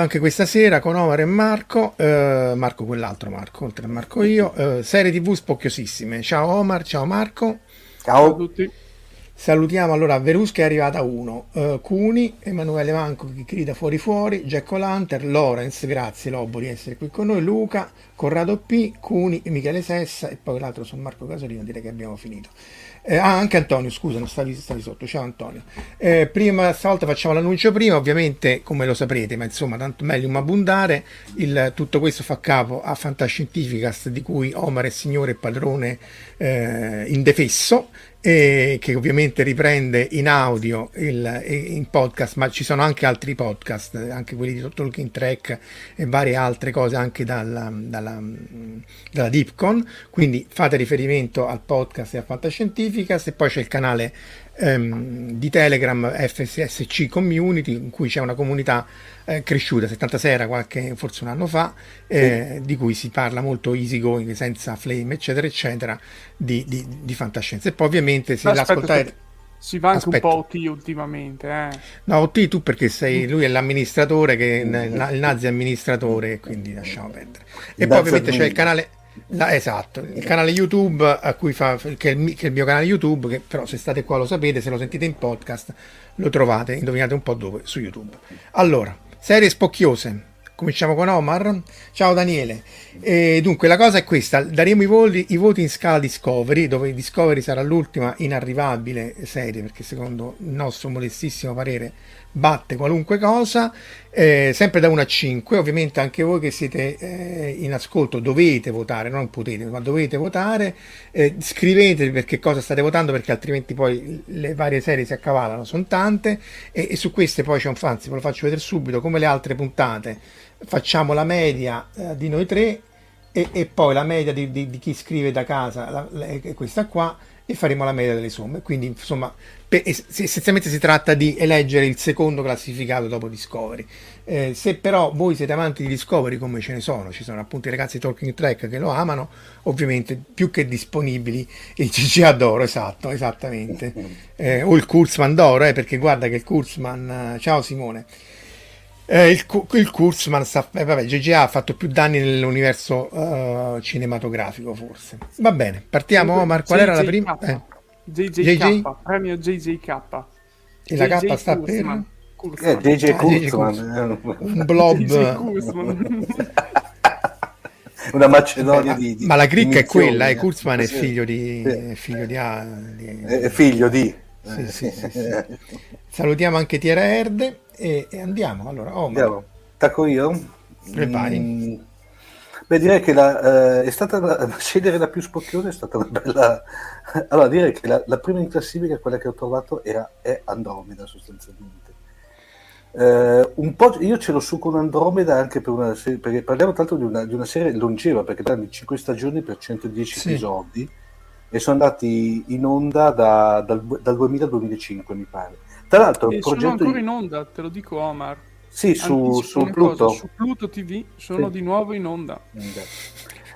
Anche questa sera con Omar e Marco, eh, Marco quell'altro Marco, oltre a Marco io, eh, serie tv spocchiosissime. Ciao Omar, ciao Marco. Ciao a tutti. Salutiamo allora Verusca è arrivata 1, uh, Cuni, Emanuele Manco che grida fuori fuori, Jack O'Lantern, Lorenz, grazie Lobo di essere qui con noi, Luca, Corrado P, Cuni, Michele Sessa e poi l'altro sono Marco Casolino, direi che abbiamo finito. Eh, ah, anche Antonio, scusa, non stavi, stavi sotto. Ciao Antonio. Eh, prima, stavolta facciamo l'annuncio prima, ovviamente, come lo saprete, ma insomma, tanto meglio abbondare. Il, tutto questo fa capo a Fantascientificast, di cui Omar è signore e padrone eh, indefesso e che ovviamente riprende in audio il, in podcast, ma ci sono anche altri podcast, anche quelli di Talking Track e varie altre cose anche dalla, dalla, dalla Deepcon, quindi fate riferimento al podcast e a Fantascientificas e poi c'è il canale ehm, di Telegram FSSC Community in cui c'è una comunità eh, cresciuta, 76 era qualche, forse un anno fa, eh, sì. di cui si parla molto easy going, senza flame, eccetera, eccetera, di, di, di fantascienza. E poi ovviamente se l'ascoltate... Si va anche Aspetta. un po' OT ultimamente. Eh. No, OT tu perché sei, lui è l'amministratore, che, il nazi amministratore, quindi lasciamo perdere. E poi ovviamente c'è il canale No, esatto, il canale YouTube a cui fa, che è, il, che è, il, mio canale YouTube, che però se state qua lo sapete, se lo sentite in podcast lo trovate, indovinate un po' dove, su YouTube. Allora, serie spocchiose. Cominciamo con Omar. Ciao Daniele. E dunque, la cosa è questa: daremo i voti, i voti in scala Discovery, dove Discovery sarà l'ultima inarrivabile serie, perché secondo il nostro modestissimo parere batte qualunque cosa, eh, sempre da 1 a 5. Ovviamente anche voi che siete eh, in ascolto dovete votare, non potete, ma dovete votare. Eh, scrivete per che cosa state votando, perché altrimenti poi le varie serie si accavalano, sono tante. E, e su queste poi c'è un fanzi, ve lo faccio vedere subito, come le altre puntate. Facciamo la media eh, di noi tre e, e, poi la media di, di, di chi scrive da casa, la, la, questa qua e faremo la media delle somme. Quindi, insomma, essenzialmente si tratta di eleggere il secondo classificato dopo Discovery. Eh, se però voi siete amanti di Discovery, come ce ne sono, ci sono appunto i ragazzi Talking Track che lo amano, ovviamente più che disponibili il CCA d'oro, esatto, esattamente. Eh, o il Kurzman d'oro, eh, perché guarda che il Kurzman, ciao Simone. Eh, il, il Kurzman sta, eh, vabbè, GGA ha fatto più danni nell'universo uh, cinematografico, forse. Va bene, partiamo. Omar, qual era la prima? JJK, premio JJK. E la K sta per? Eh, DJ ah, Kurzman. Un blob. Una Macedonia di, di, Ma la cricca è quella, eh, Kurzman è figlio di... È figlio di... È figlio di Sì, sì, sì, Salutiamo anche Tiera Erde e, e andiamo. Allora, oh, andiamo. Tacco io? Prepari. Mm, beh, direi che la, eh, è stata la, la scegliere la più spocchiosa è stata una bella. Allora, direi che la, la, prima in classifica, quella che ho trovato, era, è Andromeda sostanzialmente. Eh, un po', io ce l'ho su con Andromeda anche per una serie, perché parliamo tanto di una, di una serie longeva, perché danno 5 stagioni per 110 sì. episodi e sono andati in onda da, dal, dal 2000 al 2005, mi pare. Tra l'altro, il progetto sono ancora in onda, te lo dico Omar. Sì, su, su Pluto. Cosa, su Pluto TV sono sì. di nuovo in onda.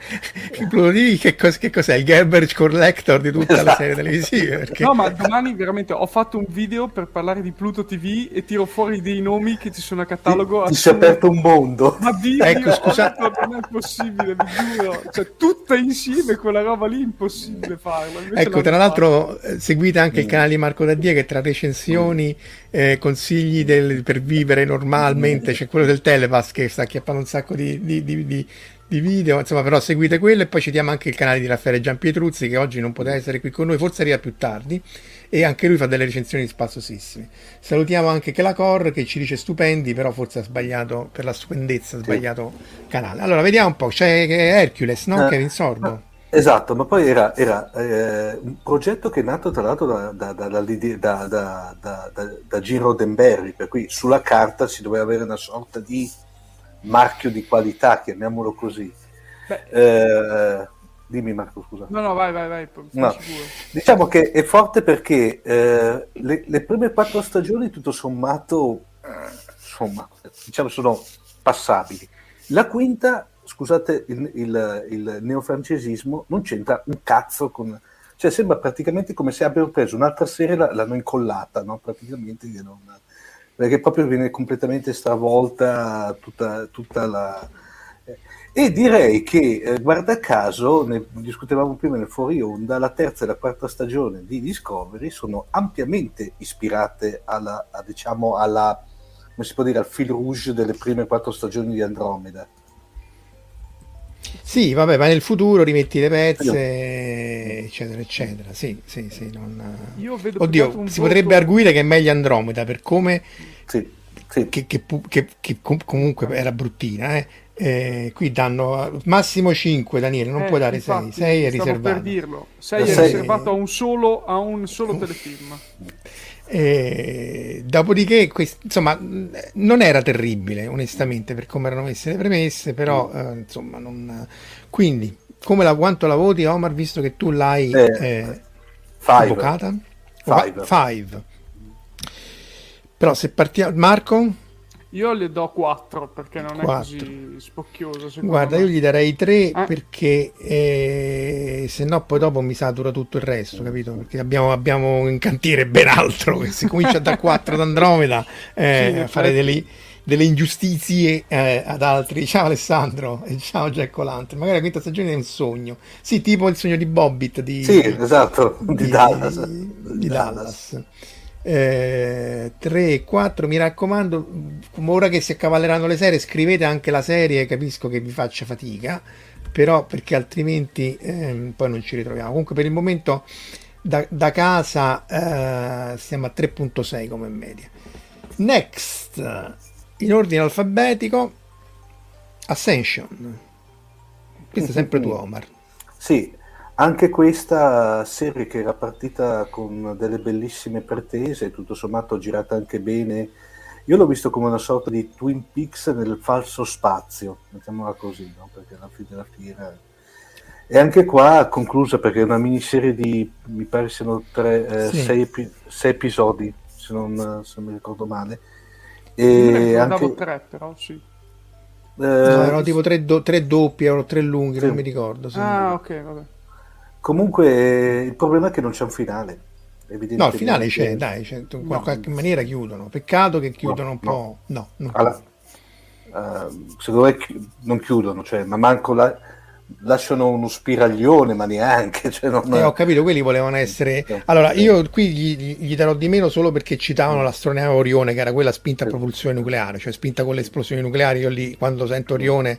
Che, cos- che, cos'è? Il Garbage Collector di tutta esatto. la serie televisiva? Perché... No, ma domani veramente ho fatto un video per parlare di Pluto TV e tiro fuori dei nomi che ci sono a catalogo. Ti, si è aperto un mondo. Ma Dio, ecco, scusa... non è possibile, vi giuro. Cioè, tutta insieme quella roba lì è impossibile farla. ecco, tra l'altro fatto. Eh, seguite anche mm. il canale di Marco Daddia che tra recensioni, eh, consigli del, per vivere normalmente, c'è quello del Telepass che sta acchiappando un sacco di, di, di, di di video, insomma però seguite quello e poi citiamo anche il canale di Raffaele Giampietruzzi che oggi non poteva essere qui con noi, forse arriva più tardi e anche lui fa delle recensioni spassosissime. Salutiamo anche Kelacor che ci dice stupendi, però forse ha sbagliato per la stupendezza, ha sbagliato sì. canale. Allora vediamo un po', c'è Hercules, no? Eh, Kevin Sordo. Esatto, ma poi era, era eh, un progetto che è nato tra l'altro da, da, da, da Gino Roddenberry, per cui sulla carta si doveva avere una sorta di marchio di qualità, chiamiamolo così. Eh, dimmi Marco, scusa. No, no, vai, vai, vai. No. Diciamo che è forte perché eh, le, le, prime quattro stagioni, tutto sommato, insomma, diciamo sono passabili. La quinta, scusate il, il, il neofrancesismo, non c'entra un cazzo con... Cioè sembra praticamente come se abbiano preso un'altra serie e l'hanno incollata, no? Praticamente che non perché proprio viene completamente stravolta tutta, tutta la... E direi che, eh, guarda caso, ne discutevamo prima nel fuori onda, la terza e la quarta stagione di Discovery sono ampiamente ispirate alla, a, diciamo, alla, come si può dire, al fil rouge delle prime quattro stagioni di Andromeda. Sì, vabbè, ma nel futuro rimetti le pezze, eccetera, eccetera. Sì, sì, sì. Non... Io vedo Oddio, si voto... potrebbe arguire che è meglio Andromeda per come... Sì, sì. Che, che, che, che, comunque era bruttina, eh. Eh, qui danno massimo 5 Daniele non eh, puoi dare 6 6 è riservato per dirlo 6 è riservato a un solo, a un solo telefilm e, dopodiché, quest- insomma, non era terribile, onestamente, per come erano messe le premesse, però, eh, insomma, non... quindi, come la, quanto la voti, Omar, visto che tu l'hai eh, eh, invocata? Five. Five. Però se partiamo... Marco? Io le do 4 perché non 4. è così spocchioso. Guarda, me. io gli darei 3 eh? perché eh, se no poi dopo mi satura tutto il resto, capito? Perché abbiamo, abbiamo in cantiere ben altro. Che si comincia da 4 ad Andromeda eh, sì, a fare delle, delle ingiustizie eh, ad altri. Ciao Alessandro e ciao Jack Lantern. Magari la quinta stagione è un sogno. Sì, tipo il sogno di Bobbit di, sì, esatto, di, di Dallas. Di, di Dallas. Dallas eh, 3 4 mi raccomando ora che si accavalleranno le serie scrivete anche la serie capisco che vi faccia fatica però perché altrimenti eh, poi non ci ritroviamo. Comunque per il momento da, da casa eh, siamo a 3.6 come media. Next in ordine alfabetico Ascension. Questo è sempre tu Omar. Sì anche questa serie che era partita con delle bellissime pretese, tutto sommato girata anche bene, io l'ho visto come una sorta di Twin Peaks nel falso spazio, mettiamola così, no? perché alla fine della fiera... E anche qua conclusa perché è una miniserie di, mi pare siano tre, eh, sì. sei, epi- sei, episodi, se non, se non, mi ricordo male. E anche... tre, però sì. Eh, no, erano tipo tre, do- tre doppi, erano tre lunghi, sì. non mi ricordo. Ah, ok, vabbè. Comunque il problema è che non c'è un finale. No, il finale c'è, dai, c'è, in no. qualche maniera chiudono. Peccato che chiudono no, un po'. No, no. Allora, uh, secondo me non chiudono, cioè, ma manco la, lasciano uno spiraglione, ma neanche. Cioè non... eh, ho capito, quelli volevano essere. Allora, io qui gli, gli, darò di meno solo perché citavano l'astronave Orione, che era quella spinta a propulsione nucleare, cioè spinta con le esplosioni nucleari. Io lì, quando sento Orione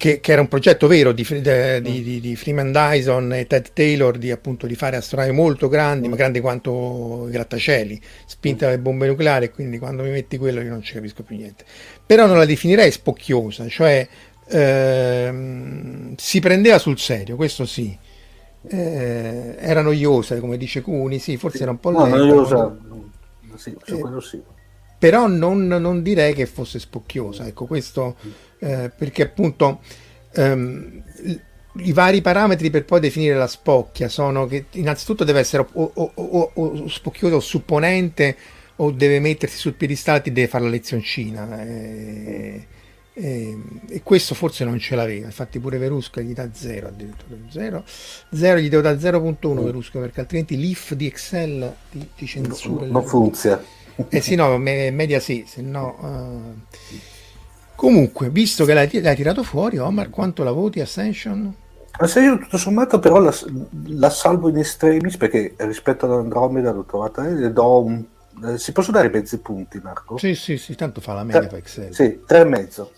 che, che, era un progetto vero di, di, di, di, Freeman Dyson e Ted Taylor di, appunto, di fare astronavi molto grandi, ma grandi quanto i grattacieli, spinte dalle bombe nucleari, quindi quando mi metti quello io non ci capisco più niente. Però non la definirei spocchiosa, cioè ehm, si prendeva sul serio, questo sì. Eh, era noiosa, come dice Cuni, sì, forse era un po' no, lenta. noiosa, sì, eh, quello sì. Però non, non, direi che fosse spocchiosa, ecco, questo eh, perché appunto ehm, i vari parametri per poi definire la spocchia sono che innanzitutto deve essere o, o, o, o spocchioso o supponente o deve mettersi sul piedistallo e deve fare la lezioncina. E, e, e, questo forse non ce l'aveva infatti pure Verusca gli dà 0 addirittura 0 0 gli devo da 0.1 Verusca perché altrimenti l'if di Excel ti, ti censura non funziona eh sì no media sì se no uh, Comunque, visto che l'hai, l'hai tirato fuori, Omar, quanto la voti Ascension? Ascension tutto sommato però la, la, salvo in extremis perché rispetto ad Andromeda l'ho trovata e le do un... Eh, si possono dare mezzi punti, Marco? Sì, sì, sì, tanto fa la media per Excel. Sì, tre e mezzo.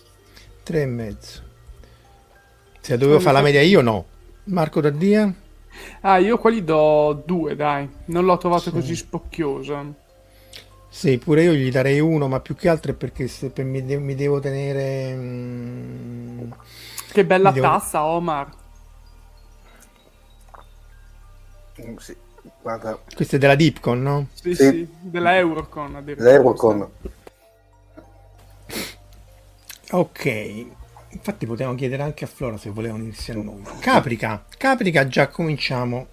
Tre e mezzo. Se dovevo fare la media io, no. Marco Daddia? Ah, io quelli do due, dai. Non l'ho trovato sì. così spocchiosa. Sì, pure io gli darei uno, ma più che altro è perché se per mi, de- mi, devo tenere... Mm, che bella devo... tassa, Omar. Mm, sì, guarda. Questa è della Deepcon, no? Sì, sì, sì della Eurocon. L'Eurocon. Ok, infatti potevamo chiedere anche a Flora se voleva unirsi a noi. Caprica, Caprica già cominciamo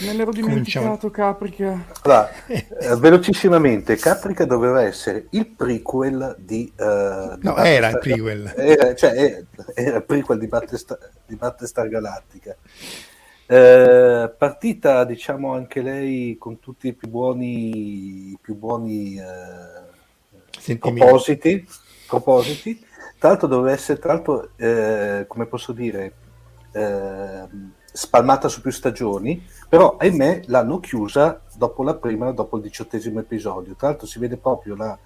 Me l'ero dimenticato Caprica. Allora, eh, velocissimamente, Caprica doveva essere il prequel di... Uh, di no, era il prequel. Era, cioè, era, era il prequel di Battlestar, di Battlestar Galactica. Eh, partita, diciamo, anche lei con tutti i più buoni, più buoni eh, propositi, propositi. Tra l'altro doveva essere, tra l'altro, eh, come posso dire, eh, spalmata su più stagioni, però ahimè l'hanno chiusa dopo la prima, dopo il diciottesimo episodio. Tra l'altro si vede proprio la,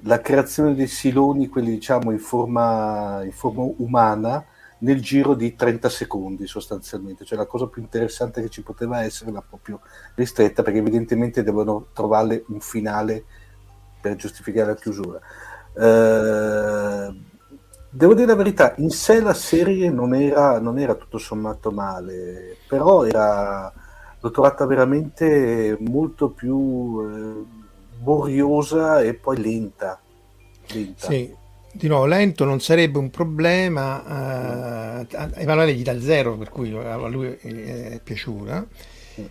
la creazione dei siloni, quelli diciamo in forma, in forma, umana, nel giro di 30 secondi sostanzialmente. Cioè la cosa più interessante che ci poteva essere l'ha proprio ristretta perché evidentemente devono trovarle un finale per giustificare la chiusura. Eh, Devo dire la verità, in sé la serie non era, non era tutto sommato male, però era, l'ho trovata veramente molto più eh, boriosa e poi lenta. lenta. Sì, di nuovo lento non sarebbe un problema, eh, Emanuele gli dà zero, per cui a lui è piaciuta.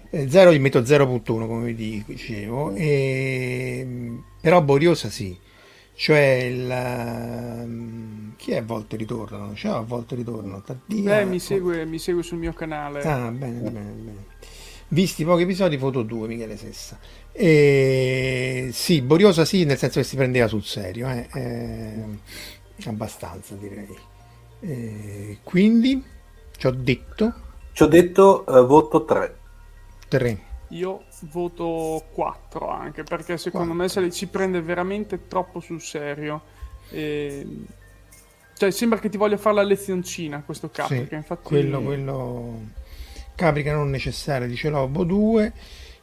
Eh, zero gli metto 0.1 come vi dicevo, e, però boriosa sì cioè il um, chi è a volte ritorno? C'è a volte ritorno? Taddia, Beh, mi segue, mi segue sul mio canale. Ah, bene, bene, bene. Visti pochi episodi, foto 2, Michele Sessa. E... Sì, Boriosa sì, nel senso che si prendeva sul serio, eh? Eh, abbastanza direi. Eh, quindi, ci ho detto... Ci ho detto uh, voto 3. 3. Io voto 4 anche perché secondo 4. me se le ci prende veramente troppo sul serio. E... Cioè, sembra che ti voglia fare la lezioncina questo Caprica. Sì, infatti... quello, quello... Caprica non necessario, dice Lobo 2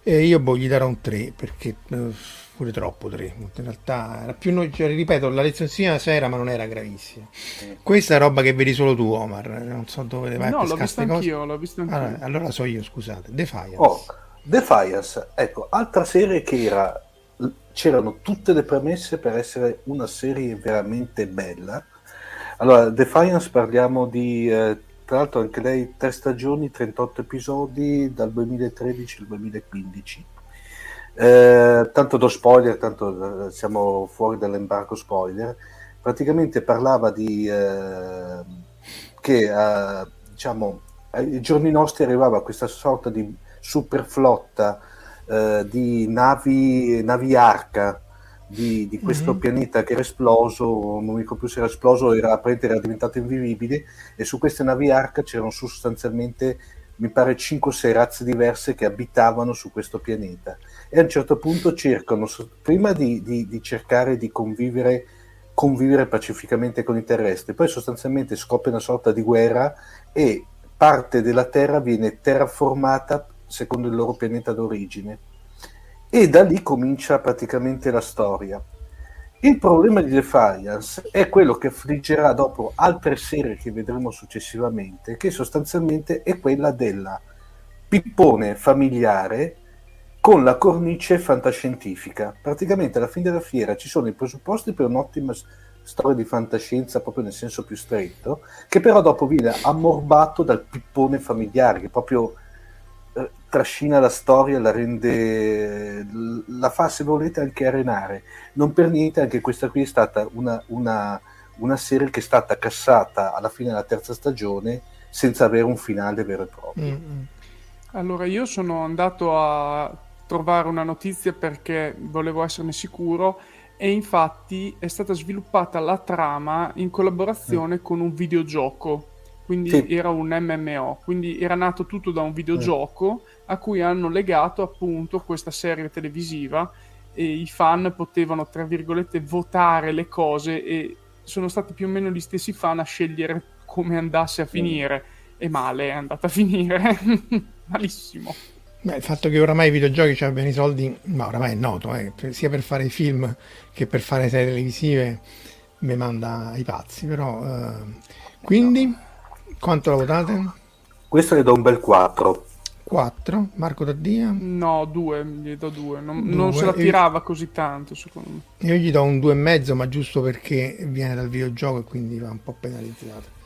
e io boh, gli darò un 3 perché uh, pure troppo 3. In realtà era più no... cioè, ripeto, la lezioncina c'era ma non era gravissima. Questa è roba che vedi solo tu, Omar. Non so dove vai no, a l'ho visto anch'io, l'ho visto anch'io. Allora, allora so io, scusate. Defiance. Oh Defiance, ecco, altra serie che era, c'erano tutte le premesse per essere una serie veramente bella. Allora, Defiance parliamo di, eh, tra l'altro anche lei, tre stagioni, 38 episodi dal 2013 al 2015. Eh, tanto do spoiler, tanto eh, siamo fuori dall'embargo spoiler. Praticamente parlava di eh, che eh, diciamo ai giorni nostri arrivava questa sorta di super flotta eh, di navi, navi arca di, di questo mm-hmm. pianeta che era esploso, non mi ricordo più se era esploso, era, era diventato invivibile e su queste navi arca c'erano sostanzialmente mi pare 5-6 razze diverse che abitavano su questo pianeta e a un certo punto cercano, prima di, di, di cercare di convivere convivere pacificamente con i terrestri. Poi sostanzialmente scoppia una sorta di guerra e parte della Terra viene terraformata secondo il loro pianeta d'origine. E da lì comincia praticamente la storia. Il problema di Defiance è quello che affliggerà dopo altre serie che vedremo successivamente, che sostanzialmente è quella della pippone familiare con la cornice fantascientifica. Praticamente alla fine della fiera ci sono i presupposti per un'ottima storia di fantascienza proprio nel senso più stretto, che però dopo viene ammorbato dal pippone familiare, che proprio trascina la storia, la rende, la fa se volete anche arenare. Non per niente anche questa qui è stata una, una, una serie che è stata cassata alla fine della terza stagione senza avere un finale vero e proprio. Mm-hmm. Allora io sono andato a trovare una notizia perché volevo esserne sicuro e infatti è stata sviluppata la trama in collaborazione mm. con un videogioco quindi sì. era un MMO, quindi era nato tutto da un videogioco mm. a cui hanno legato appunto questa serie televisiva e i fan potevano tra virgolette votare le cose e sono stati più o meno gli stessi fan a scegliere come andasse a finire mm. e male è andata a finire malissimo Beh, il fatto che oramai i videogiochi ci abbiano i soldi, ma oramai è noto, eh, sia per fare i film che per fare serie televisive, mi manda ai pazzi, però... Eh, quindi, quanto la votate? Questo le do un bel 4. 4, Marco Daddia? No, 2, gli do 2, non, non, se la tirava io... così tanto secondo me. Io gli do un 2,5, ma giusto perché viene dal videogioco e quindi va un po' penalizzato.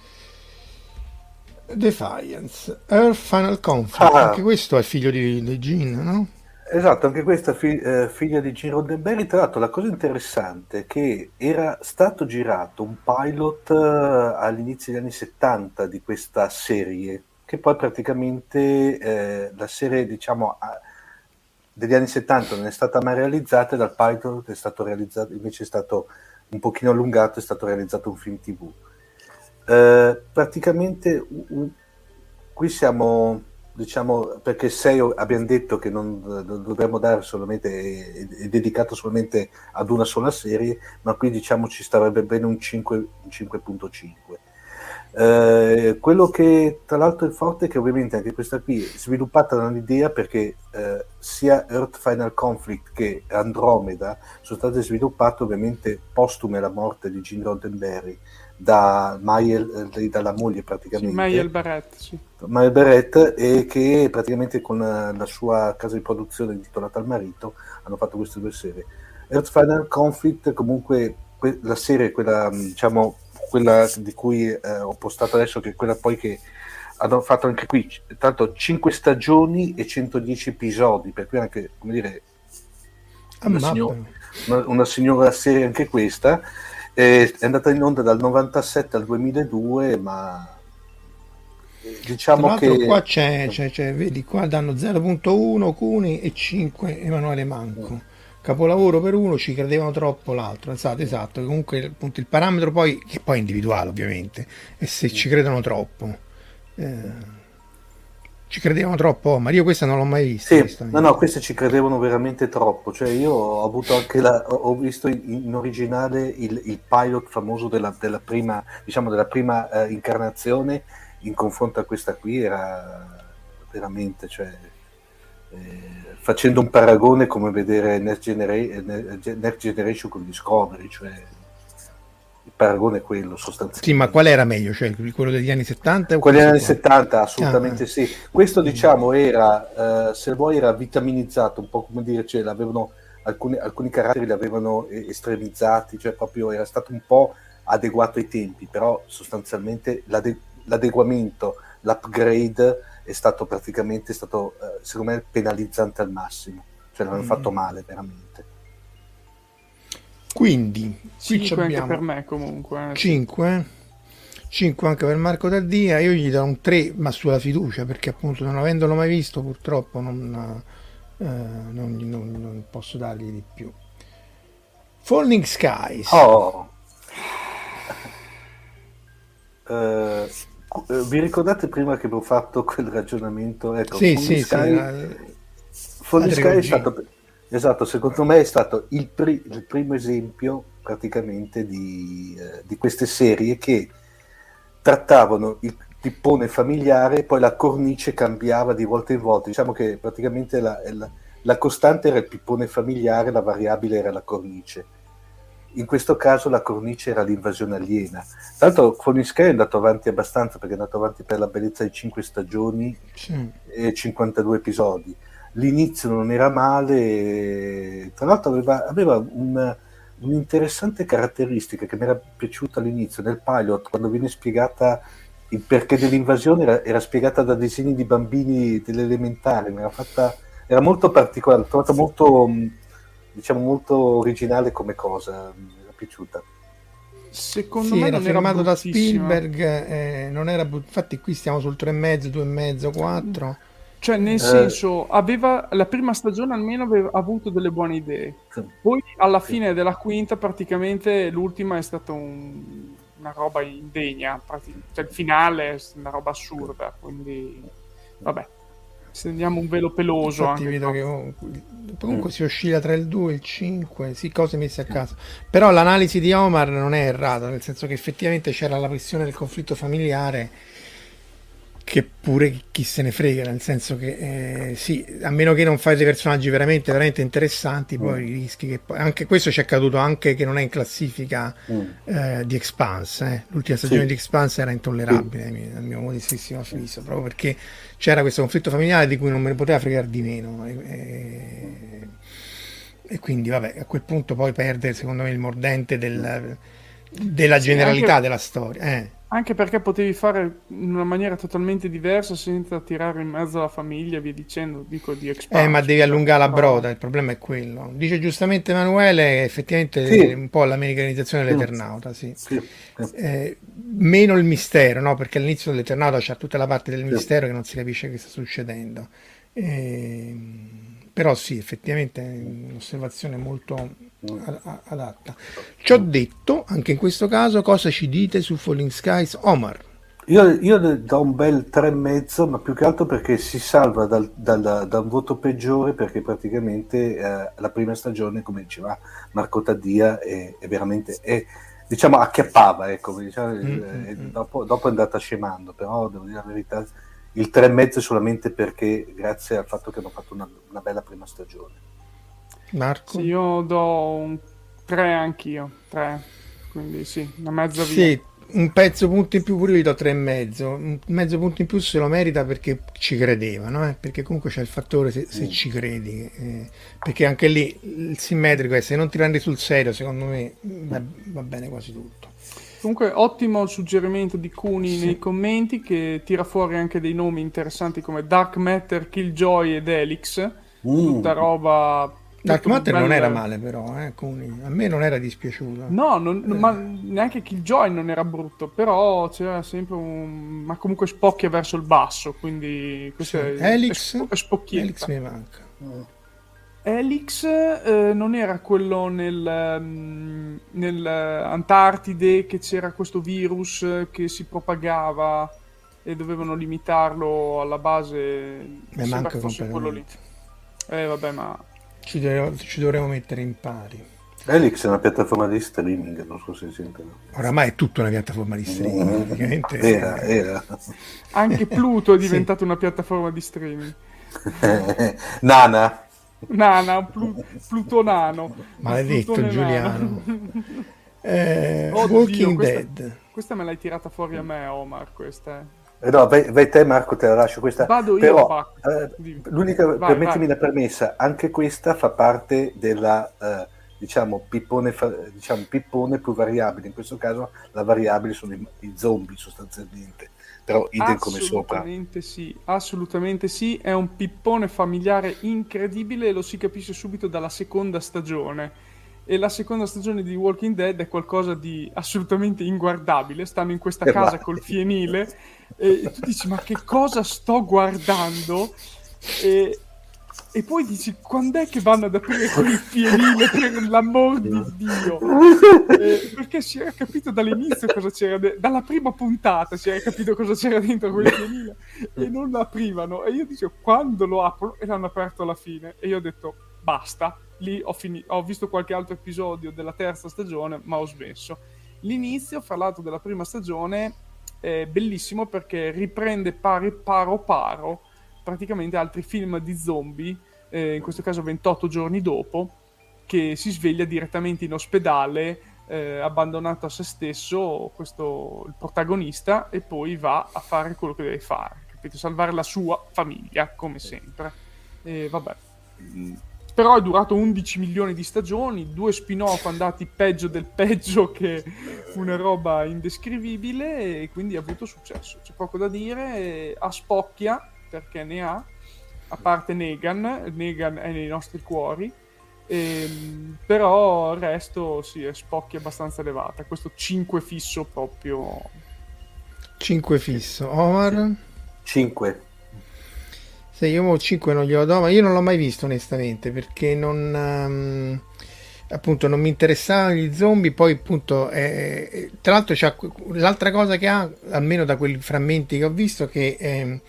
Defiance, Earth Final Conflict, ah. anche questo è figlio di, di Gene, no? Esatto, anche questa fi- eh, figlia di Gene Roddenberry. Tra l'altro, la cosa interessante è che era stato girato un pilot uh, all'inizio degli anni 70 di questa serie, che poi praticamente eh, la serie, diciamo, a- degli anni 70 non è stata mai realizzata e dal pilot è stato realizzato, invece è stato un pochino allungato, è stato realizzato un film TV. Eh, praticamente uh, qui siamo, diciamo, perché 6 abbiamo detto che non, dovremmo dare solamente, è, dedicato solamente ad una sola serie, ma qui diciamo ci starebbe bene un, 5, un 5.5. Eh, quello che tra l'altro è forte è che ovviamente anche questa qui è sviluppata dall'idea perché eh, sia Earth Final Conflict che Andromeda sono state sviluppate ovviamente postume alla morte di Gene Roddenberry da Mayel, eh, dalla moglie praticamente. Sì, Mayel Barrett, sì. Mayel Barrett e che praticamente con la, la sua casa di produzione intitolata al marito hanno fatto queste due serie. Earth Final Conflict comunque que- la serie, quella diciamo quella di cui eh, ho postato adesso, che è quella poi che hanno fatto anche qui, tanto 5 stagioni e 110 episodi, per cui anche, come dire, una, signora, una, una signora serie anche questa, è andata in onda dal 97 al 2002, ma diciamo che qua c'è, c'è, c'è, vedi qua danno 0.1 Cuni e 5 Emanuele Manco. Capolavoro per uno ci credevano troppo l'altro. Esatto esatto. Comunque appunto, il parametro poi che poi è individuale ovviamente e se ci credono troppo. Eh, ci credevano troppo, ma io questa non l'ho mai vista. Sì, no, no, queste ci credevano veramente troppo. Cioè, io ho avuto anche la, ho visto in, in originale il, il, pilot famoso della, della prima, diciamo, della prima eh, incarnazione in confronto a questa qui era veramente, cioè, eh, facendo un paragone come vedere Next, Genera- Next Generation con Discovery, cioè il paragone è quello sostanzialmente. Sì, ma qual era meglio? Cioè quello degli anni 70? Quello degli anni 70, assolutamente ah, sì. Questo diciamo era, eh, se vuoi, era vitaminizzato, un po' come dire, cioè, l'avevano, alcuni, alcuni caratteri li avevano estremizzati, cioè proprio era stato un po' adeguato ai tempi, però sostanzialmente l'ade- l'adeguamento, l'upgrade è stato praticamente, stato, eh, secondo me, penalizzante al massimo, cioè l'hanno mm. fatto male veramente. Quindi, 5 anche per me comunque. 5. 5 anche per Marco Tardia, io gli do un 3, ma sulla fiducia, perché appunto non avendolo mai visto purtroppo non, eh, non, non, non posso dargli di più. Falling Skies. Oh. Uh, vi ricordate prima che avevo fatto quel ragionamento? Ecco, sì, Falling sì, Sky, sì, la... Falling Sky è stato Esatto, secondo me è stato il, pri- il primo esempio praticamente di, eh, di queste serie che trattavano il pippone familiare, poi la cornice cambiava di volta in volta. Diciamo che praticamente la, la, la costante era il pippone familiare, la variabile era la cornice. In questo caso la cornice era l'invasione aliena. Tra l'altro Falling Sky è andato avanti abbastanza perché è andato avanti per la bellezza di 5 stagioni sì. e 52 episodi. L'inizio non era male, tra l'altro aveva, aveva un, un'interessante caratteristica che mi era piaciuta all'inizio nel pilot, quando viene spiegata il perché dell'invasione, era, era spiegata da disegni di bambini dell'elementare, mi era fatta era molto particolare, l'ho trovata molto, diciamo, molto originale come cosa, mi era piaciuta. Secondo sì, me era firmato da Spielberg, eh, non era, infatti qui stiamo sul 3,5, 2,5, 4. Cioè, nel eh. senso, aveva, la prima stagione almeno aveva avuto delle buone idee. Sì. Poi alla sì. fine della quinta, praticamente l'ultima è stata un, una roba indegna. Cioè, il finale è una roba assurda. Quindi, vabbè stendiamo un velo peloso. Infatti vedo che oh, comunque mm. si oscilla tra il 2 e il 5, sì, cose messe a caso. Però l'analisi di Omar non è errata, nel senso che effettivamente c'era la questione del conflitto familiare che pure chi se ne frega, nel senso che eh, sì, a meno che non fai dei personaggi veramente, veramente interessanti, poi mm. rischi che poi, anche questo ci è accaduto anche che non è in classifica mm. eh, di Expanse, eh. l'ultima stagione sì. di Expanse era intollerabile sì. dal mio modestissimo avviso, proprio perché c'era questo conflitto familiare di cui non me ne poteva fregare di meno. E, e, e quindi vabbè, a quel punto poi perde secondo me il mordente del, della generalità anche... della storia. Anche perché potevi fare in una maniera totalmente diversa senza tirare in mezzo la famiglia e via dicendo, dico di Expanse. Eh, ma devi allungare la broda, il problema è quello. Dice giustamente Emanuele, effettivamente sì. un po' l'americanizzazione dell'Eternauta, sì. sì. Eh, meno il mistero, no? Perché all'inizio dell'Eternauta c'è tutta la parte del mistero che non si capisce che sta succedendo. Eh, però sì, effettivamente è un'osservazione molto adatta. Ciò detto, anche in questo caso, cosa ci dite su Falling Skies Omar? Io, io do un bel 3,5, ma più che altro perché si salva dal, dal, da un voto peggiore, perché praticamente eh, la prima stagione, come diceva Marco Taddia, è, è veramente... È, diciamo acchiappava, ecco, diciamo, mm-hmm. dopo, dopo, è andata scemando, però devo dire la verità, il 3,5 solamente perché grazie al fatto che hanno fatto una, una bella prima stagione. Marco? Sì, io do un 3 anch'io, 3, quindi sì, una mezza via. Sì, un pezzo punto in più pure io do 3,5, un mezzo punto in più se lo merita perché ci credeva, no? Eh? perché comunque c'è il fattore se, se mm. ci credi, eh, perché anche lì il simmetrico è se non ti prendi sul serio, secondo me va, va bene quasi tutto. Comunque, ottimo il suggerimento di Cuni sì. nei commenti che tira fuori anche dei nomi interessanti come Dark Matter, Killjoy ed Elix. Mm. Tutta roba. Dark Matter non era male, però. Eh, Cuni. A me non era dispiaciuto. No, non, eh. ma neanche Killjoy non era brutto. Però c'era sempre un. Ma comunque spocchia verso il basso. Quindi. Questo sì. è, Elix, è, spo- è Elix mi manca. Mm. Elix eh, non era quello nel, um, nel Antartide che c'era questo virus che si propagava e dovevano limitarlo alla base. Mi manca fosse quello lì. Eh vabbè, ma ci, dovremo, ci dovremo mettere in pari. Elix è una piattaforma di streaming, non so se sente. Oramai è tutta una piattaforma di streaming, mm, praticamente. Era, era. Anche Pluto è diventato sì. una piattaforma di streaming. Nana. Nana, Plu- Plutonano. Maledetto Plutone Giuliano. eh, Walking questa, Dead. Questa me l'hai tirata fuori a me, Omar, questa. Eh no, vai, vai, te Marco, te la lascio questa. Vado Però, io, eh, l'unica, vai, permettimi vai. la premessa, anche questa fa parte della, eh, diciamo, pippone, diciamo, pippone più variabile. In questo caso la variabile sono i, i zombie sostanzialmente però idem come sopra. Assolutamente sì, assolutamente sì, è un pippone familiare incredibile e lo si capisce subito dalla seconda stagione. E la seconda stagione di Walking Dead è qualcosa di assolutamente inguardabile. Stanno in questa casa col fienile e, e tu dici: Ma che cosa sto guardando? E, e poi dici, quando è che vanno ad aprire quel fienile per l'amor di Dio? Eh, perché si era capito dall'inizio cosa c'era, de- dalla prima puntata si era capito cosa c'era dentro quel fienile e non lo aprivano. E io dicevo, quando lo aprono? E l'hanno aperto alla fine. E io ho detto, basta. Lì ho, fini- ho visto qualche altro episodio della terza stagione, ma ho smesso. L'inizio, fra l'altro, della prima stagione è bellissimo perché riprende pari paro paro praticamente altri film di zombie, eh, in questo caso 28 giorni dopo, che si sveglia direttamente in ospedale, eh, abbandonato a se stesso, questo, il protagonista, e poi va a fare quello che deve fare, capito? Salvare la sua famiglia, come sempre. E vabbè. Però è durato 11 milioni di stagioni, due spin-off andati peggio del peggio che una roba indescrivibile e quindi ha avuto successo. C'è poco da dire, a spocchia perché ne ha, a parte Negan, Negan è nei nostri cuori, ehm, però il resto sì, è spocchia abbastanza elevata, questo 5 fisso proprio. 5 fisso, Omar? 5. Se io 5 non glielo do, ma io non l'ho mai visto onestamente perché non... Um, appunto non mi interessavano gli zombie poi appunto eh, tra l'altro c'è l'altra cosa che ha almeno da quei frammenti che ho visto che eh,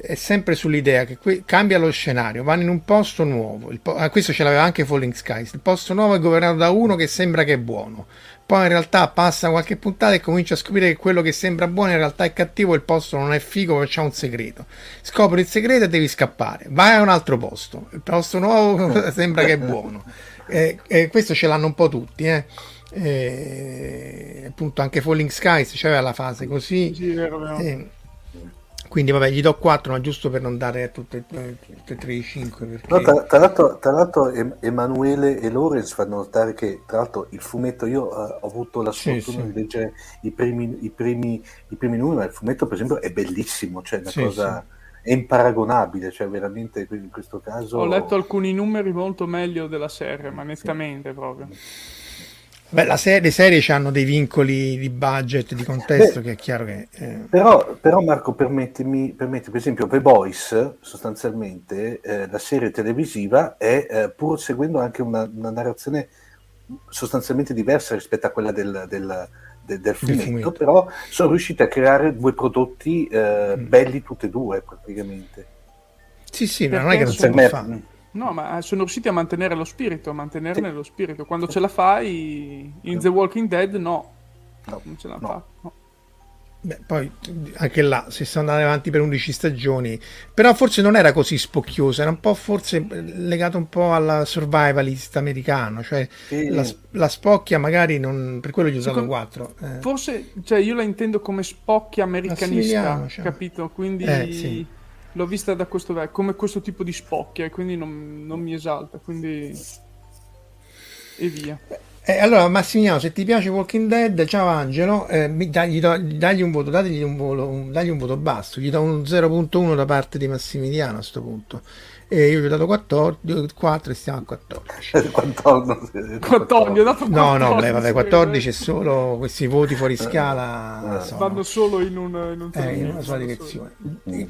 è sempre sull'idea che que- cambia lo scenario, vanno in un posto nuovo. Po- ah, questo ce l'aveva anche Falling Skies. Il posto nuovo è governato da uno che sembra che è buono. Poi in realtà passa qualche puntata e comincia a scoprire che quello che sembra buono in realtà è cattivo. Il posto non è figo perché c'è un segreto. Scopri il segreto e devi scappare. Vai a un altro posto. Il posto nuovo sembra che è buono. E, e questo ce l'hanno un po' tutti. Eh. E, appunto anche Falling Skies c'era la fase così. Sì, vero, vero. Quindi vabbè gli do 4 ma giusto per non dare tutte, tutte e tre i 5 perché... no, tra, tra, l'altro, tra, l'altro, Emanuele e Lorenz fanno notare che tra l'altro il fumetto io uh, ho avuto la sfortuna sì, sì. di leggere i primi, i, primi, i primi numeri ma il fumetto per esempio è bellissimo cioè una sì, cosa è imparagonabile cioè veramente in questo caso ho letto alcuni numeri molto meglio della serie ma nettamente proprio Beh, la serie, le serie hanno dei vincoli di budget, di contesto, Beh, che è chiaro che... Eh... Però, però, Marco, permettimi, permetti, per esempio, The Boys, sostanzialmente, eh, la serie televisiva è eh, pur seguendo anche una, una, narrazione sostanzialmente diversa rispetto a quella del, del, del, del fumetto, fumetto, però sono riusciti a creare due prodotti eh, mm. belli tutti e due, praticamente. Sì, sì, ma non è che non si può fare. No, ma sono riusciti a mantenere lo spirito, a mantenerne sì. lo spirito. Quando ce la fai in The Walking Dead, no. no non ce la no. fa. No. Beh, poi anche là si sono andati avanti per 11 stagioni, però forse non era così spocchioso, era un po' forse legato un po' al survivalist americano, cioè sì. la, la, spocchia magari non, per quello gli ho usato 4. Eh. Forse, cioè io la intendo come spocchia americanista, cioè. capito? Quindi... Eh, sì l'ho vista da questo come questo tipo di spocchia quindi non, non mi esalta quindi e via. Eh, allora Massimiliano se ti piace Walking Dead ciao Angelo eh, dagli, un voto dategli un, dagli un voto basso gli do un 0.1 da parte di Massimiliano a questo punto e io gli ho dato 14, 4 e stiamo a 14. 14, 14 ho dato 14. No, no, beh, vabbè, 14 è solo questi voti fuori scala. Eh, vanno solo in, un, in, un eh, in una sola direzione.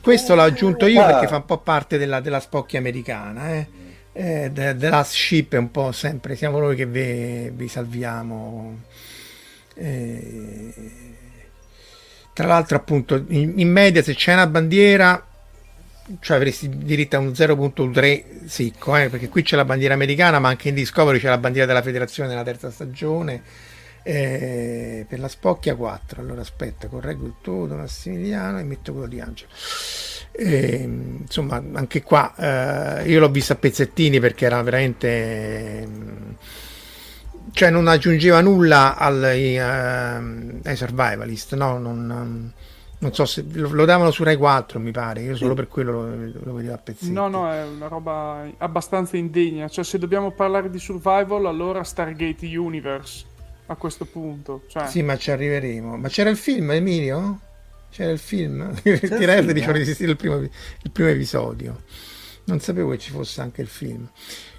Questo l'ho aggiunto io perché fa un po' parte della, della spocchia americana. Eh. Eh, the, the, Last Ship è un po' sempre, siamo noi che vi, vi salviamo. Eh, tra l'altro, appunto, in, in media se c'è una bandiera cioè avresti diritto a un 0.3 sicco, eh, perché qui c'è la bandiera americana, ma anche in Discovery c'è la bandiera della federazione nella terza stagione. Eh, per la spocchia 4. Allora aspetta, correggo il tuo Massimiliano e metto quello di Angelo. Eh, insomma, anche qua eh, io l'ho visto a pezzettini perché era veramente. cioè, non aggiungeva nulla ai, uh, ai survivalist, no? Non, non so se lo, lo, davano su Rai 4, mi pare. Io solo per quello lo, lo vedevo a pezzetti. No, no, è una roba abbastanza indegna. Cioè, se dobbiamo parlare di survival, allora Stargate Universe a questo punto. Cioè... Sì, ma ci arriveremo. Ma c'era il film, Emilio? C'era il film? Ti rende di resistere il primo, il primo episodio. Non sapevo che ci fosse anche il film.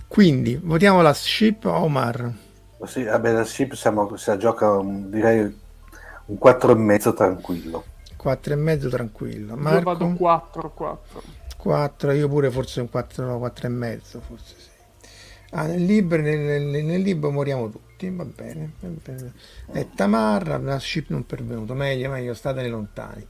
Quindi, votiamo la ship Omar. Sì, vabbè, la ship siamo, si gioca direi un 4,5 tranquillo. 4 e mezzo tranquillo. Marco? Io vado 4, 4. 4, io pure forse un 4, 4 e mezzo, forse sì. Ah, nel libro, nel, nel, nel libro moriamo tutti, va bene. Va bene. E Tamarra, la ship non pervenuto, meglio, meglio, statene lontani.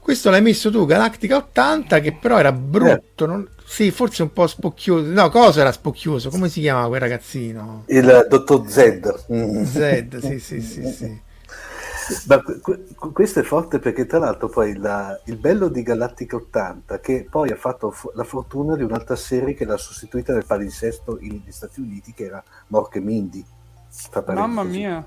Questo l'hai messo tu, Galactica 80, che però era brutto. Eh. Non... Sì, forse un po' spocchioso. No, cosa era spocchioso? Come si chiamava quel ragazzino? Il dottor Z. Mm. Z, sì, sì, sì, sì. Ma questo è forte perché tra l'altro poi la, il bello di Galactica 80 che poi ha fatto la fortuna di un'altra serie che l'ha sostituita nel palinsesto negli Stati Uniti che era Mork e Mindy. Mamma mia.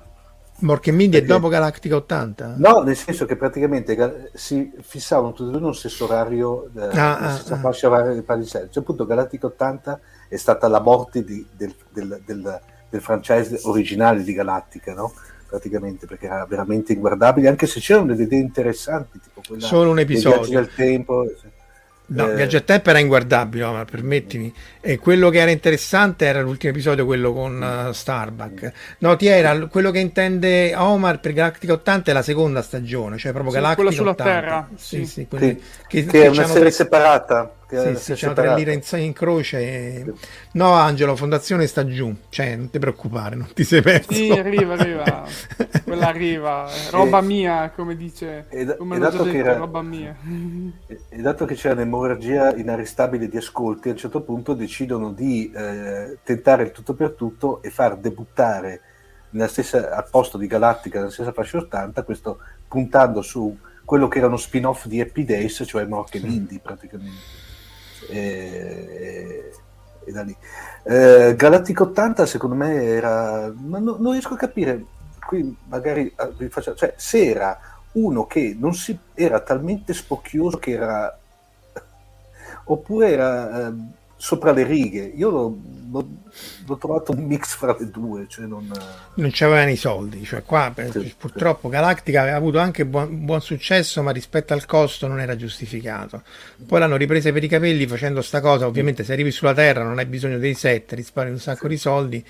Mork e Mindy è dopo Galactica 80? No, nel senso che praticamente si fissavano tutti e due nello stesso orario, eh, ah, stessa ah, fascia oraria del palinsesto. Cioè, appunto Galactica 80 è stata la morte di, del, del, del, del franchise originale di Galactica, no? Praticamente perché era veramente inguardabile anche se c'erano delle idee interessanti tipo quella solo un episodio del tempo No, eh... Viaggio a Tempo era inguardabile, ma permettimi. E quello che era interessante era l'ultimo episodio, quello con uh, Starbuck. No, ti era quello che intende Omar per Galactica 80 è la seconda stagione, cioè proprio sì, Galactica sulla 80. Terra. Sì, sì, sì. Che, che, che, è una serie tre... separata sì, sì, c'è tre lire in, in croce. E... No, Angelo, Fondazione sta giù, cioè non ti preoccupare, non ti sei perso. Sì, arriva, arriva, quella arriva, roba e... mia, come dice, e, come e dato detto, era... roba mia. E, e, dato che c'è un'emorragia inarrestabile di ascolti, a un certo punto decidono di eh, tentare il tutto per tutto e far debuttare stessa, al posto di Galattica nella stessa fascia 80, questo puntando su quello che era uno spin-off di Happy Days, cioè Mork e Mindy praticamente e, e da lì. Eh, Galattico 80 secondo me era... Ma no, non riesco a capire, qui magari ah, vi faccio, cioè se era uno che non si era talmente spocchioso che era oppure era eh, sopra le righe. Io l'ho, l'ho, l'ho, trovato un mix fra le due. Cioè non... non c'avevano i soldi. Cioè qua, sì, purtroppo, sì. Galactica aveva avuto anche buon, buon, successo, ma rispetto al costo non era giustificato. Poi l'hanno ripresa per i capelli facendo sta cosa. Ovviamente, se arrivi sulla Terra non hai bisogno dei set, risparmi un sacco di soldi.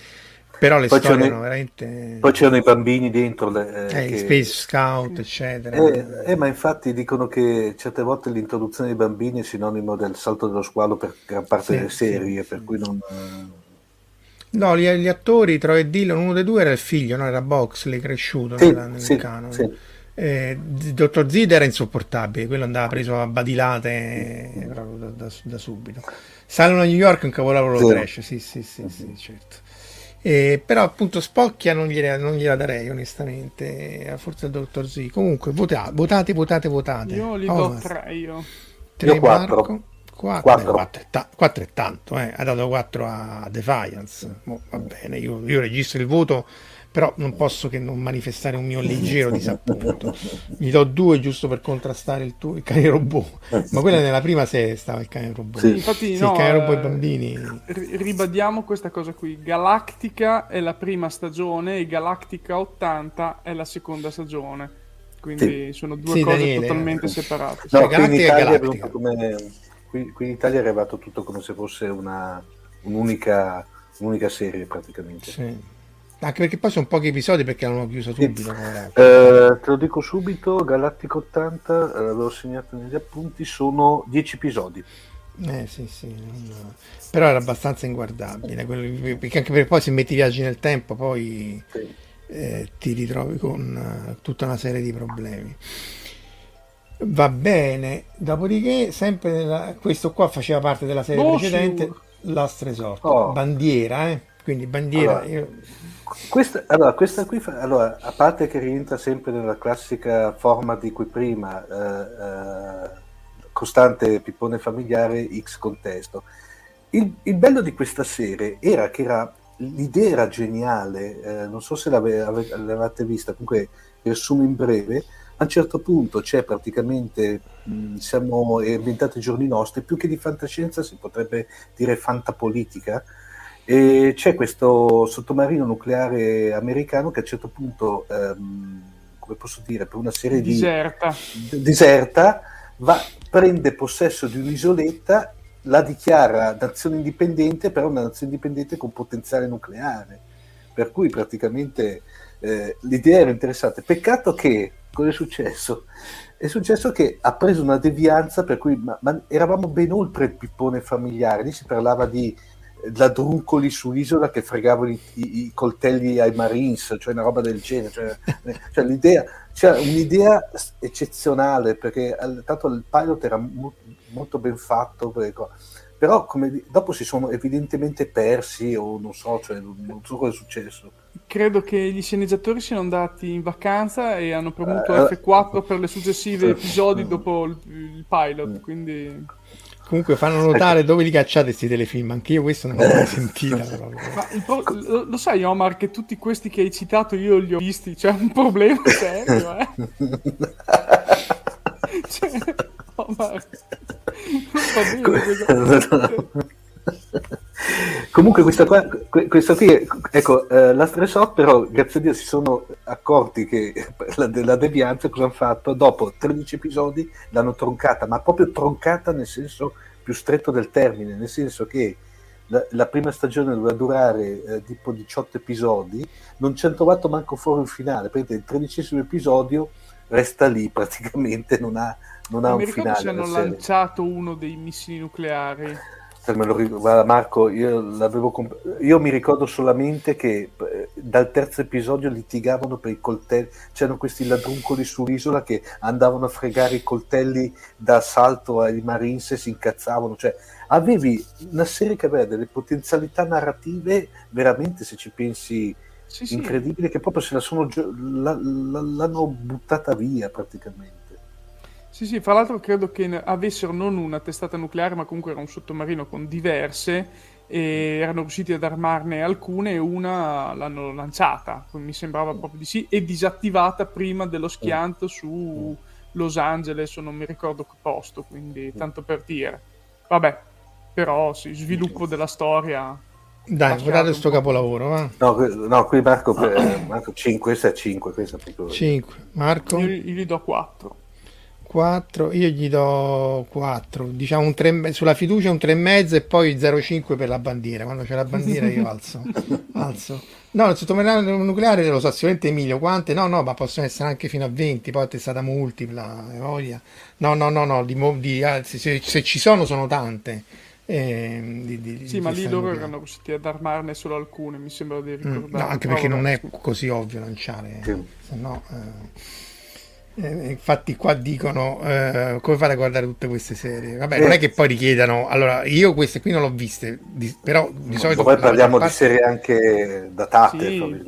Però le poi storie erano veramente. Poi c'erano i bambini dentro. Le, eh, eh, che... Space Scout, eccetera. Eh, eh, ma infatti dicono che certe volte l'introduzione dei bambini è sinonimo del salto dello squalo per gran parte sì, delle serie, sì, per sì. cui non. No, gli, gli, attori, Troy Dillon, uno dei due era il figlio, no? era Boxley, cresciuto sì, nel, nel canone. Eh, Dottor Zid era insopportabile, quello andava preso a badilate proprio da, da, da subito. Salgono a New York un capolavoro trash, sì, sì, sì, sì, certo. Eh, però appunto Spocchia non gliela, non gliela darei onestamente, forse il dottor Z. Comunque votate, votate, votate, votate. Io li oh, do tre io. 3 io 4. 4, 4. 4, è ta- 4 è tanto, eh. ha dato 4 a Defiance. Oh, va bene, io, io registro il voto però non posso che non manifestare un mio leggero disappunto. Gli do due giusto per contrastare il, tuo, il cane robot, ma quella nella prima serie stava il cane robot. Sì. Infatti, sì, no, il cane robot e i bambini. Eh, ribadiamo questa cosa qui: Galactica è la prima stagione e Galactica 80 è la seconda stagione. Quindi sì. sono due sì, cose Daniele, totalmente eh. separate. No, qui in, Italia come, qui, qui in Italia è arrivato tutto come se fosse una, un'unica, un'unica serie praticamente. Sì. Anche perché poi sono pochi episodi perché l'hanno chiuso subito. Eh, te lo dico subito, Galattico 80, eh, l'avevo segnato negli appunti, sono 10 episodi. Eh sì, sì, però era abbastanza inguardabile, quello... perché anche perché poi se metti viaggi nel tempo poi sì. eh, ti ritrovi con uh, tutta una serie di problemi. Va bene, dopodiché sempre nella... questo qua faceva parte della serie oh, precedente, sì. Last Resort, oh. bandiera, eh? quindi bandiera... Allora. Io questa, allora, questa qui, fa, allora, a parte che rientra sempre nella classica forma di cui prima, eh, eh, costante pippone familiare, X contesto. Il, il, bello di questa serie era che era, l'idea era geniale, eh, non so se l'ave, ave, l'avete vista, comunque riassumo in breve, a un certo punto c'è praticamente, mh, siamo ambientati ai giorni nostri, più che di fantascienza si potrebbe dire fantapolitica, e c'è questo sottomarino nucleare americano che a un certo punto, ehm, come posso dire, per una serie diserta. di... Diserta. Va, prende possesso di un'isoletta, la dichiara nazione indipendente, però una nazione indipendente con potenziale nucleare. Per cui praticamente eh, l'idea era interessante. Peccato che, cosa è successo? È successo che ha preso una devianza per cui ma, ma eravamo ben oltre il pippone familiare, lì si parlava di ladruncoli sull'isola che fregavano i, i, i, coltelli ai Marines, cioè una roba del genere. Cioè, cioè l'idea, cioè un'idea eccezionale perché tanto il pilot era mo- molto ben fatto. Però come, dopo si sono evidentemente persi o non so, cioè, non so cosa è successo. Credo che gli sceneggiatori siano andati in vacanza e hanno premuto uh, F4 per le successive episodi dopo il, il pilot, quindi... Comunque fanno notare dove li cacciate questi telefilm, anche io questo non l'ho mai sentito. Pro- lo, lo, sai Omar che tutti questi che hai citato io li ho visti, c'è un problema serio, eh? cioè, Omar, non va bene Comunque questa, qua, questa qui, ecco, eh, la Stress però grazie a Dio si sono accorti che la, della devianza cosa hanno fatto? Dopo 13 episodi l'hanno troncata, ma proprio troncata nel senso più stretto del termine, nel senso che la, la prima stagione doveva durare eh, tipo 18 episodi, non ci hanno trovato manco fuori un finale, perché il tredicesimo episodio resta lì praticamente, non ha, non ha un finale. se hanno lanciato uno dei missili nucleari me lo ricordo, Marco, io, comp- io, mi ricordo solamente che eh, dal terzo episodio litigavano per i coltelli, c'erano questi ladruncoli sull'isola che andavano a fregare i coltelli d'assalto ai Marines e si incazzavano, cioè avevi una serie che aveva delle potenzialità narrative veramente, se ci pensi, sì, incredibili, sì. che proprio se la sono, la, la, l'hanno buttata via praticamente. Sì, sì, fra l'altro credo che avessero non una testata nucleare, ma comunque era un sottomarino con diverse e erano riusciti ad armarne alcune e una l'hanno lanciata, mi sembrava proprio di sì, e disattivata prima dello schianto su Los Angeles o non mi ricordo che posto, quindi tanto per dire. Vabbè, però sì, sviluppo della storia. Dai, guardate questo capolavoro, va? No, no, qui Marco, Marco 5, questo è 5, questo è proprio... 5, Marco? Io, io gli do 4. 4, io gli do 4, diciamo un 3, sulla fiducia un 3,5 e poi 0,5 per la bandiera. Quando c'è la bandiera io alzo. alzo. No, il sottomarino nucleare lo so sicuramente Emilio, quante? No, no, ma possono essere anche fino a 20, poi è stata multipla, voglia. No, no, no, no, di, di, se, se, ci sono sono tante. Eh, di, di, sì, ma lì loro erano riusciti ad armarne solo alcune, mi sembra di ricordare. Mm, no, anche perché non è così ovvio lanciare, sì. se no... Eh eh, infatti qua dicono eh, come fate a guardare tutte queste serie? Vabbè eh. non è che poi richiedano allora io queste qui non l'ho viste di, però di solito poi parliamo parte... di serie anche datate sì.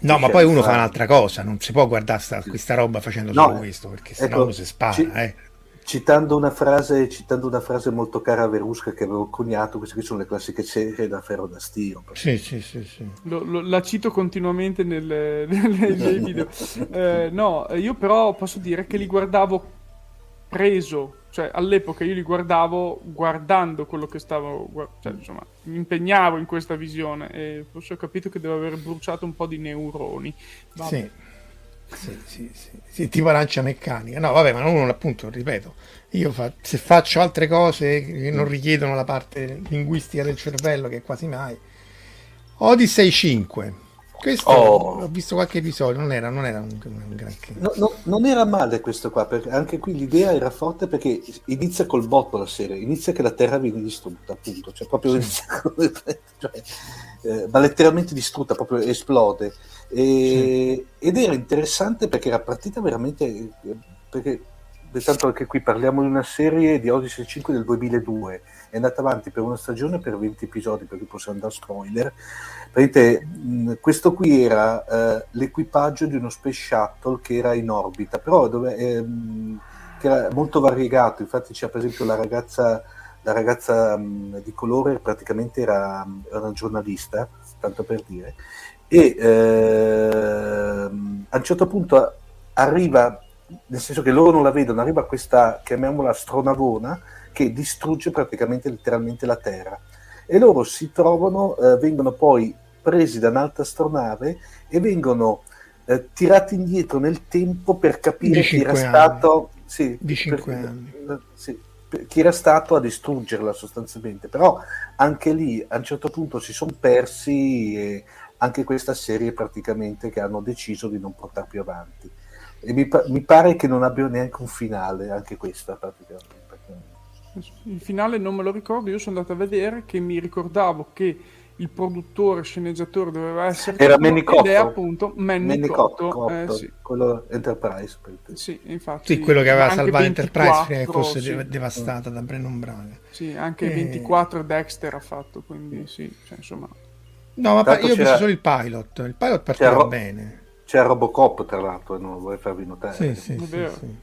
no ma poi uno fa un'altra cosa non si può guardare sta, questa roba facendo no, solo questo perché sennò ecco, uno si spara ci... Citando una, frase, citando una frase molto cara a Verusca che avevo coniato, queste qui sono le classiche serie da ferro da stio. Sì, sì, sì. sì. Lo, lo, la cito continuamente nelle, nelle, nei video. Eh, no, io però posso dire che li guardavo preso, cioè all'epoca io li guardavo guardando quello che stavo, cioè insomma, mi impegnavo in questa visione e forse ho capito che devo aver bruciato un po' di neuroni. Vabbè. Sì. Sì, sì, sì, sì, tipo arancia meccanica. No, vabbè, ma non appunto, ripeto, io fa, se faccio altre cose che non richiedono la parte linguistica del cervello, che quasi mai. Odyssey 5. Questo oh. ho visto qualche episodio, non era, non era un, un granché. No, no, non era male questo qua, perché anche qui l'idea era forte perché inizia col botto la serie, inizia che la Terra viene distrutta, appunto, cioè proprio sì. cioè, eh, ma letteralmente distrutta, proprio esplode. E, sì. Ed era interessante perché era partita veramente. Perché, tanto anche qui parliamo di una serie di Odyssey 5 del 2002, è andata avanti per una stagione per 20 episodi, perché possiamo andare a spoiler. Vedete, questo qui era eh, l'equipaggio di uno space shuttle che era in orbita, però dove, ehm, che era molto variegato, infatti c'è per esempio la ragazza la ragazza mh, di colore praticamente era, era, una giornalista, tanto per dire, e ehm, a un certo punto arriva, nel senso che loro non la vedono, arriva questa, chiamiamola astronavona, che distrugge praticamente letteralmente la Terra. E loro si trovano, eh, vengono poi presi da un'altra astronave e vengono eh, tirati indietro nel tempo per capire chi era anni. stato... Sì, di 5 anni. Sì, chi era stato a distruggerla sostanzialmente, però anche lì a un certo punto si sono persi e anche questa serie praticamente che hanno deciso di non portare più avanti. E mi, mi pare che non abbiano neanche un finale, anche questa praticamente. Il finale non me lo ricordo, io sono andato a vedere che mi ricordavo che il produttore, sceneggiatore doveva essere era Manny Cotto ed è appunto Manny, Manny Cotto, Cotto, eh, sì. quello Enterprise sì, infatti, sì, quello che aveva salvato 24, Enterprise prima che fosse sì. devastata da Brennan Braga sì, anche E- 24 Dexter ha fatto quindi sì, cioè, insomma no ma io ho visto solo il pilot il pilot partiva C'era- bene c'è Robocop tra l'altro non vorrei farvi notare sì, sì, sì,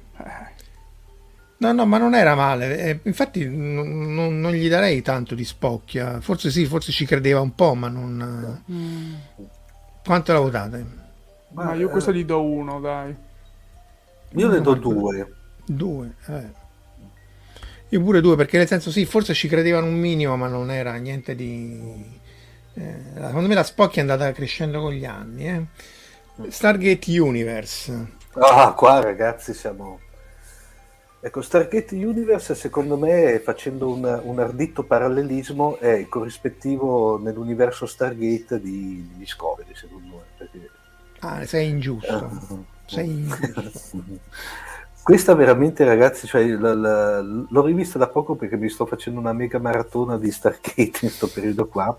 No, no, ma non era male. Eh, infatti non, non- non gli darei tanto di spocchia. Forse sì, forse ci credeva un po', ma non... mm, Quanto la votate? ma io eh, questo gli do uno dai io ne do due Due. eh. Io pure due, perché nel senso sì, forse ci credevano un minimo, ma non era niente di... eh, secondo me la spocchia è andata crescendo con gli anni. eh. Stargate Universe. ah qua ragazzi siamo ecco Stargate Universe secondo me facendo un, un ardito parallelismo è il corrispettivo nell'universo Stargate di, di Discovery secondo me perché Ah, sei ingiusto. Eh. Sei ingiusto. Questa veramente, ragazzi, cioè, la- la- l'ho rivista da poco perché mi sto facendo una mega maratona di Stargate in questo periodo qua.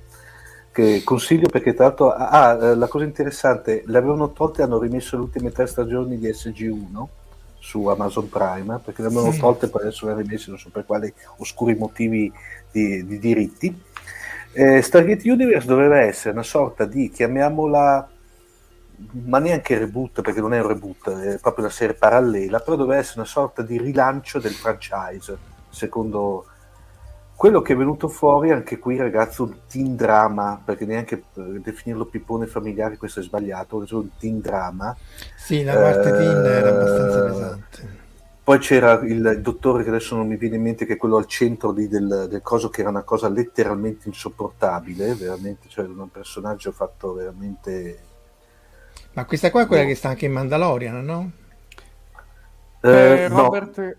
Che consiglio perché, tra l'altro, ah, eh, la cosa interessante, le avevano tolte e hanno rimesso le ultime tre stagioni di SG1 su Amazon Prime perché le avevano Sì. tolte e poi adesso le hanno rimesse, non so per quali oscuri motivi di, di diritti. Eh, Stargate Universe doveva essere una sorta di, chiamiamola, ma neanche reboot perché non è un reboot, è proprio una serie parallela, però doveva essere una sorta di rilancio del franchise, secondo quello che è venuto fuori anche qui ragazzi un teen drama, perché neanche eh, definirlo pippone familiare questo è sbagliato, è un teen drama. Sì, la parte Eh, teen era abbastanza pesante. Poi c'era il, dottore che adesso non mi viene in mente, che è quello al centro di- del, del coso, che era una cosa letteralmente insopportabile, veramente, cioè un personaggio fatto veramente... Ma questa qua è quella no. che sta anche in Mandalorian, no? Eh, Eh, no, Robert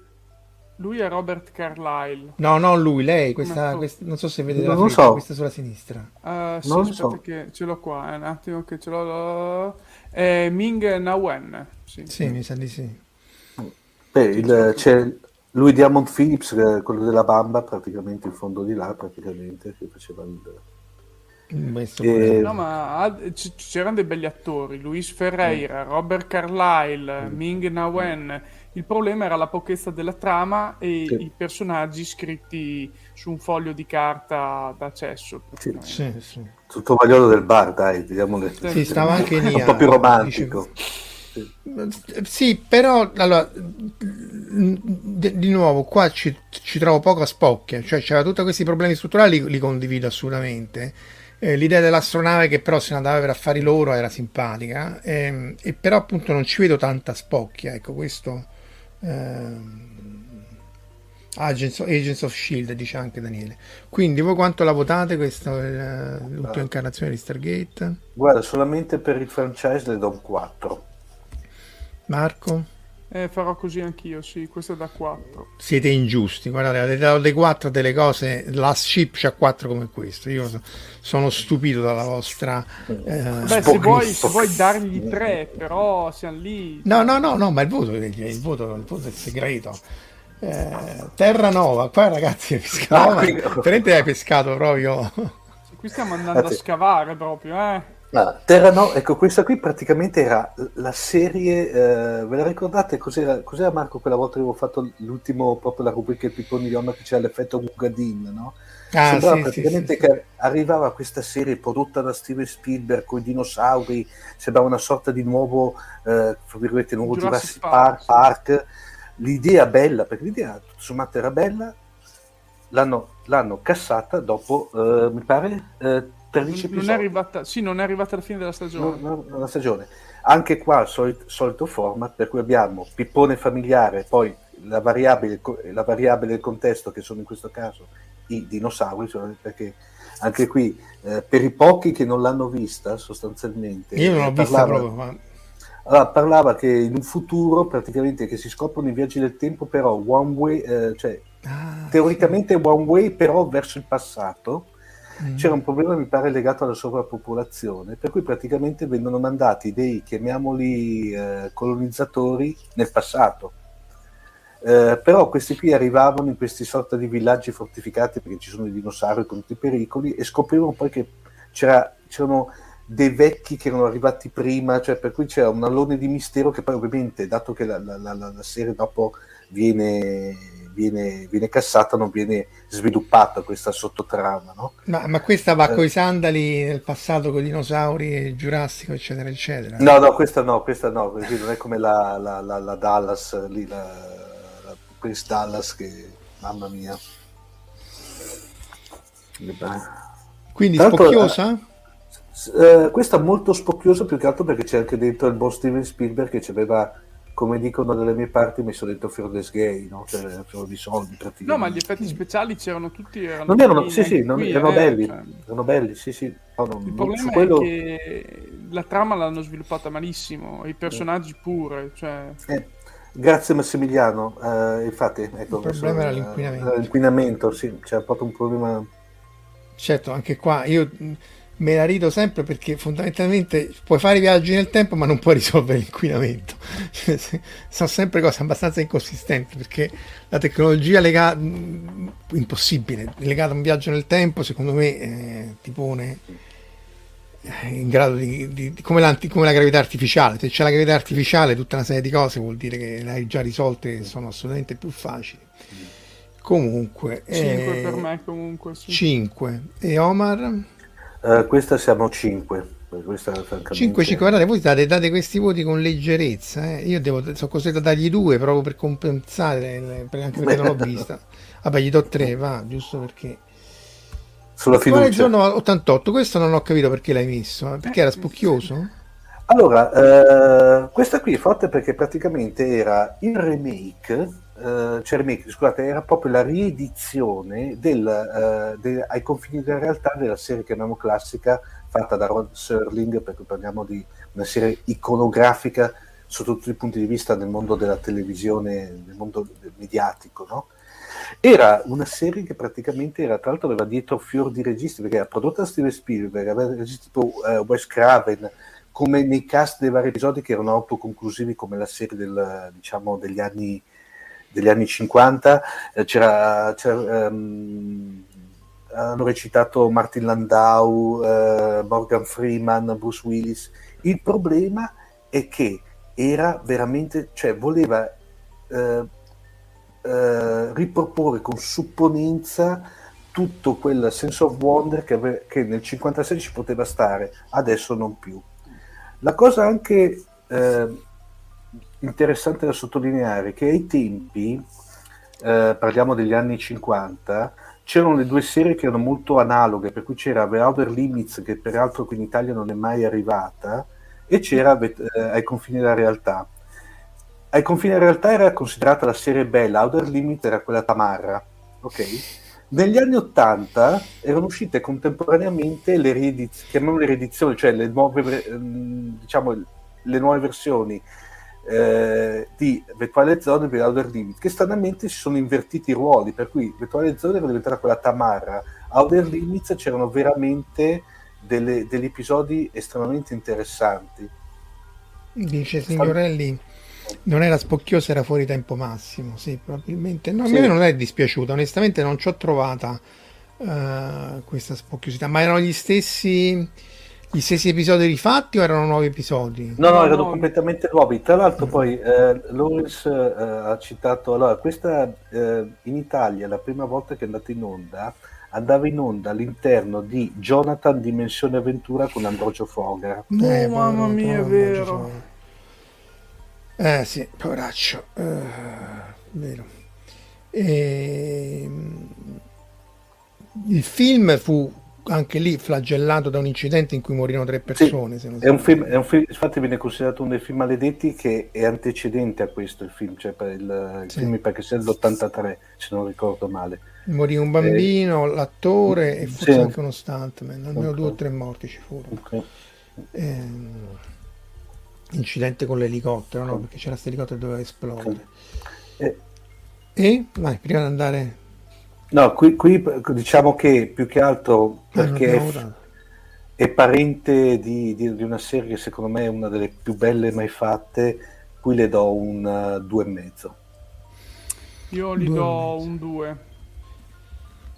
lui è Robert Carlyle No, no, lui, lei, questa, questa- non so se vedete Non la lo freccia, so. questa sulla sinistra. Eh, sì, Non so. che ce l'ho qua, è un attimo che ce l'ho. È Ming Na Wen. Sì. Sì, mi sa di sì. beh, il- c'è lui Diamond Phillips, quello della bamba, praticamente in fondo di là, praticamente, che faceva il... Eh, pure. No, ma c'erano dei belli attori, Luis Ferreira, Robert Carlyle, Ming Na Wen. Il problema era la pochezza della trama e Sì. i personaggi scritti su un foglio di carta d'accesso. Sì. Sì, sì. Tutto vagliolo del bar, dai, diciamo Sì, stava anche lì. un po' più romantico. Sì, però allora, di, di nuovo qua ci, ci trovo poco a spocchia, cioè c'era tutti questi problemi strutturali, li, li condivido assolutamente. Eh, l'idea dell'astronave che però se ne andava per affari loro era simpatica, ehm, e però appunto non ci vedo tanta spocchia, ecco questo. Ehm, Agents, Agents of Shield dice anche Daniele. Quindi voi quanto la votate questa è l'ultima incarnazione di Stargate? Guarda, solamente per il franchise le do un 4. Marco? Eh, farò così anch'io, sì, questo è da 4. siete ingiusti. Guardate, avete dato dei 4 delle cose. Last Ship c'ha 4 come questo. Io so- sono stupito dalla vostra. eh, Beh, se vuoi, se vuoi dargli 3, però siamo lì. No, no, no, no, ma il voto, il, il voto, il voto è segreto. Eh, Terra Nova, qua ragazzi, hai pescato, No, ma- qui- veramente hai pescato proprio. Qui stiamo andando a Infatti- scavare proprio, eh. Ah, Terra No, ecco, questa qui praticamente era la serie, eh, ve la ricordate cos'era, cos'era Marco quella volta che avevo fatto l'ultimo, proprio la rubrica Il Pippone di Oma che c'era l'effetto Mugadin, no? Ah, Sembrava sì, praticamente sì, sì. che arrivava questa serie prodotta da Steven Spielberg con i dinosauri, sembrava una sorta di nuovo, eh, nuovo Jurassic Jurassic Park, Park. L'idea bella, perché l'idea tutto sommato era bella, l'hanno, l'hanno cassata dopo, eh, mi pare, eh, 13 Non, è arrivata, sì, non è arrivata alla fine della No, stagione. no, una stagione. Anche qua il solito, solito format per cui abbiamo pippone familiare, poi la variabile, la variabile del contesto che sono in questo caso i dinosauri, cioè, perché anche qui eh, per i pochi che non l'hanno vista sostanzialmente Io non l'ho eh, vista parlava- proprio, ma allora, parlava che in un futuro praticamente che si scoprono i viaggi del tempo però one way, eh, cioè Ah, teoricamente one way però verso il passato c'era un problema mi pare legato alla sovrappopolazione per cui praticamente vengono mandati dei chiamiamoli eh, colonizzatori nel passato. Eh, però questi qui arrivavano in questi sorta di villaggi fortificati perché ci sono i dinosauri con tutti i pericoli e scoprivano poi che c'era, c'erano dei vecchi che erano arrivati prima, cioè per cui c'era un allone di mistero che poi ovviamente, dato che la, la, la, la serie dopo viene, viene, viene, cassata, non viene sviluppata questa sottotrama. No? Ma, ma questa va eh, con i sandali nel passato con i dinosauri, Giurassico, eccetera, eccetera. No, no, questa no, questa no, non è come la, la Dallas lì, la Chris Dallas che mamma mia quindi Tanto, spocchiosa? Eh, eh, questa molto spocchiosa più che altro perché c'è anche dentro il buon Steven Spielberg che ci aveva come dicono dalle mie parti messo dentro Fearless Gay no? cioè c'erano di soldi no ma gli effetti speciali c'erano tutti erano non erano, sì, sì, non, qui, erano, eh, belli, cioè... erano belli sì sì. No, non, il problema quello... è che la trama l'hanno sviluppata malissimo i personaggi pure cioè... eh Grazie Massimiliano, uh, infatti ecco, il problema era l'inquinamento. L'inquinamento, sì, c'è proprio un problema. Certo, anche qua io me la rido sempre perché fondamentalmente puoi fare viaggi nel tempo ma non puoi risolvere l'inquinamento. Sono sempre cose abbastanza inconsistenti perché la tecnologia legata, impossibile, legata a un viaggio nel tempo secondo me eh, ti pone in grado di, di, di come, come, la gravità artificiale. Se c'è la gravità artificiale, tutta una serie di cose vuol dire che le hai già risolte sono assolutamente più facili. Comunque, 5 eh, per me, comunque. Sì. 5 e Omar? Uh, questa siamo 5. Questa, 5, 5, guardate, voi date, date, questi voti con leggerezza. Eh. Io devo, sono costretto a dargli due proprio per compensare, anche perché non l'ho vista. Vabbè, gli do 3, va, giusto perché sulla fiducia. Quale giorno 88? Questo non ho capito perché l'hai messo. Perché era spocchioso? Allora, eh, questa qui è forte perché praticamente era il remake, eh, scusate, era proprio la riedizione del, eh, de, ai confini della realtà della serie che chiamiamo classica fatta da Rod Serling, perché parliamo di una serie iconografica sotto tutti i punti di vista nel mondo della televisione, nel mondo mediatico, no? Era una serie che praticamente era, tra l'altro aveva dietro fior di registi, perché era prodotta da Steven Spielberg, aveva registi tipo uh, Wes Craven, come nei cast dei vari episodi che erano autoconclusivi come la serie del, diciamo, degli, anni, degli anni 50, eh, c'era, c'era um, hanno recitato Martin Landau, uh, Morgan Freeman, Bruce Willis. Il problema è che era veramente, cioè voleva uh, eh, riproporre con supponenza tutto quel sense of wonder che, ave- che, nel 56 ci poteva stare, adesso non più. La cosa anche eh, interessante da sottolineare che ai tempi, eh, parliamo degli anni 50, c'erano le due serie che erano molto analoghe, per cui c'era The Outer Limits, che peraltro qui in Italia non è mai arrivata, e c'era eh, Ai confini della realtà ai confini in realtà era considerata la serie bella, Outer Limit era quella tamarra, ok? Negli anni Ottanta erano uscite contemporaneamente le riedizioni, chiamiamole riedizioni, cioè le nuove, ehm, diciamo, le nuove versioni eh, di Virtuale Zone e Outer Limit, che stranamente si sono invertiti i ruoli, per cui Virtuale Zone era diventata quella tamarra, Outer Limits c'erano veramente delle, degli episodi estremamente interessanti. Dice signorelli, non era spocchiosa, era fuori tempo massimo, sì, probabilmente. No, a me non è dispiaciuta, onestamente non ci ho trovata uh, questa spocchiosità, ma erano gli stessi, gli stessi episodi rifatti o erano nuovi episodi? No, no, erano no. completamente nuovi. Tra l'altro mm. poi eh, Loris eh, ha citato, allora, questa eh, in Italia, la prima volta che è andata in onda, andava in onda all'interno di Jonathan Dimensione Avventura con Ambrogio Foga. Eh, mamma mia, è vero. Eh sì, poveraccio. Uh, vero. E... Ehm, il film fu anche lì flagellato da un incidente in cui morirono tre persone. Sì, è, un film, è, un film, infatti viene considerato uno dei film maledetti che è antecedente a questo il film, cioè per il, il sì. film perché sia dell'83 se non ricordo male. Morì un bambino, eh, l'attore e forse sì. anche uno stuntman, almeno okay. due o tre morti ci furono. Okay. Eh, incidente con l'elicottero, no? Perché c'era questo elicottero che doveva esplodere. E, e vai, prima di andare... No, qui, qui, diciamo che più che altro perché è, è, parente di, di, di, una serie che secondo me è una delle più belle mai fatte, qui le do un uh, due e mezzo. Io gli do un 2.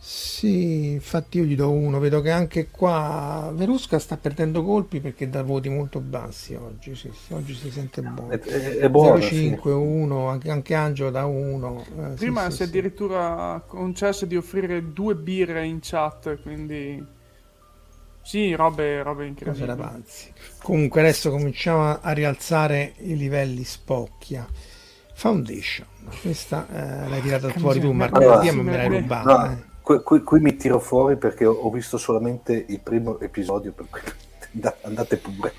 Sì, infatti io gli do uno, vedo che anche qua Verusca sta perdendo colpi perché dà voti molto bassi oggi, sì, sì, oggi si sente buono. È, è, è buono 5, sì. 1, anche, anche, Angelo da 1. Eh, Prima sì, si è addirittura concesso di offrire due birre in chat, quindi sì, robe, robe incredibili. Comunque adesso cominciamo a rialzare i livelli spocchia. Foundation, questa eh, l'hai tirata fuori tu Marco, allora, sì, me l'hai rubata. No. Eh. Qui, qui, qui, mi tiro fuori perché ho, visto solamente il primo episodio, per cui andate pure.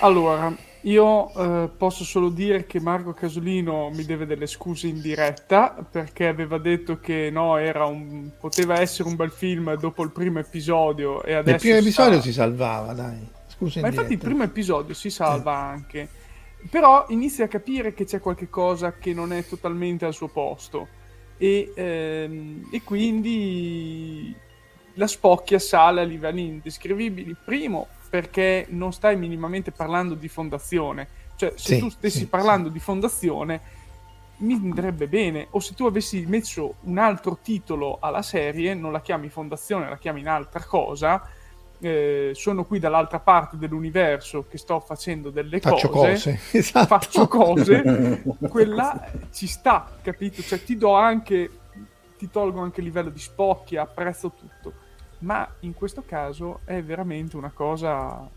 Allora, io eh, posso solo dire che Marco Casolino mi deve delle scuse in diretta perché aveva detto che no, un, poteva essere un bel film dopo il primo episodio e adesso... Il primo episodio sa... si salvava, dai. Scusa Ma infatti il primo episodio si salva eh. anche. Però inizia a capire che c'è qualche cosa che non è totalmente al suo posto e, ehm, e quindi la spocchia sale a livelli indescrivibili. Primo, perché non stai minimamente parlando di fondazione, cioè se sì, tu stessi sì, parlando sì. di fondazione mi andrebbe bene, o se tu avessi messo un altro titolo alla serie, non la chiami fondazione, la chiami un'altra cosa, eh, sono qui dall'altra parte dell'universo che sto facendo delle faccio cose, cose. Esatto. faccio cose, quella ci sta, capito? Cioè ti do anche, ti tolgo anche il livello di spocchia, apprezzo tutto, ma in questo caso è veramente una cosa,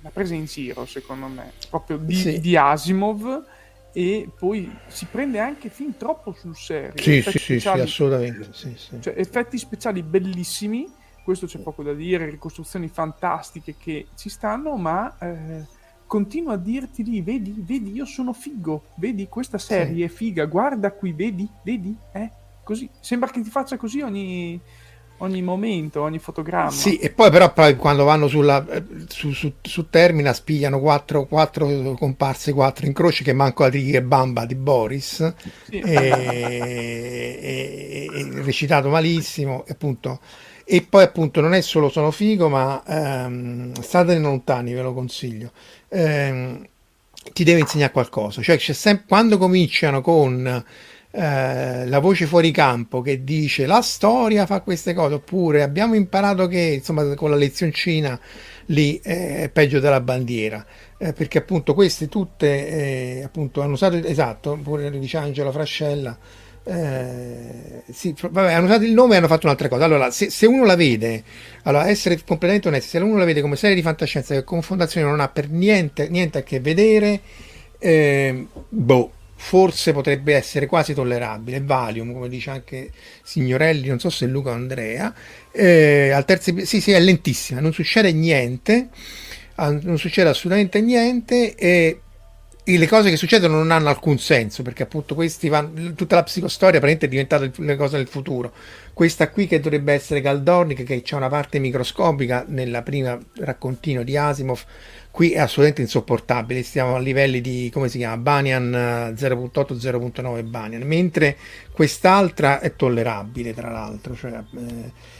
una presa in giro secondo me, proprio di, sì. di Asimov e poi si prende anche fin troppo sul serio. Sì, sì, sì, sì, assolutamente. Sì, sì. Cioè, effetti speciali bellissimi questo c'è poco da dire, ricostruzioni fantastiche che ci stanno, ma eh, continua a dirti lì, vedi, vedi, io sono figo, vedi questa serie è figa, guarda qui, vedi, vedi, eh, così, sembra che ti faccia così ogni, ogni momento, ogni fotogramma. Sì, e poi però poi quando vanno sulla, su, su, su Termina spigliano quattro, quattro comparse, quattro incroci che manco la Trighe Bamba di Boris, sì. e, e, e, recitato malissimo, appunto e poi appunto non è solo sono figo, ma ehm, state lontani, ve lo consiglio. Ehm, ti deve insegnare qualcosa. Cioè, sempre, quando cominciano con eh, la voce fuori campo che dice la storia fa queste cose, oppure abbiamo imparato che, insomma, con la lezioncina lì eh, è peggio della bandiera. Eh, perché appunto queste tutte eh, appunto hanno usato esatto, pure dice Angela Frascella eh, sì, vabbè, hanno usato il nome e hanno fatto un'altra cosa. Allora, se, se, uno la vede, allora essere completamente onesti, se uno la vede come serie di fantascienza che con Fondazione non ha per niente, niente a che vedere, eh, boh, forse potrebbe essere quasi tollerabile. Valium, come dice anche Signorelli, non so se Luca o Andrea. Eh, al terzo, sì, sì, è lentissima, non succede niente, non succede assolutamente niente. E le cose che succedono non hanno alcun senso perché appunto questi vanno, tutta la psicostoria è diventata le cose del futuro. Questa qui che dovrebbe essere Galdornik che c'è una parte microscopica nella prima raccontino di Asimov qui è assolutamente insopportabile. Stiamo a livelli di come si chiama Banyan 0.8 0.9 Banyan mentre quest'altra è tollerabile tra l'altro cioè, eh,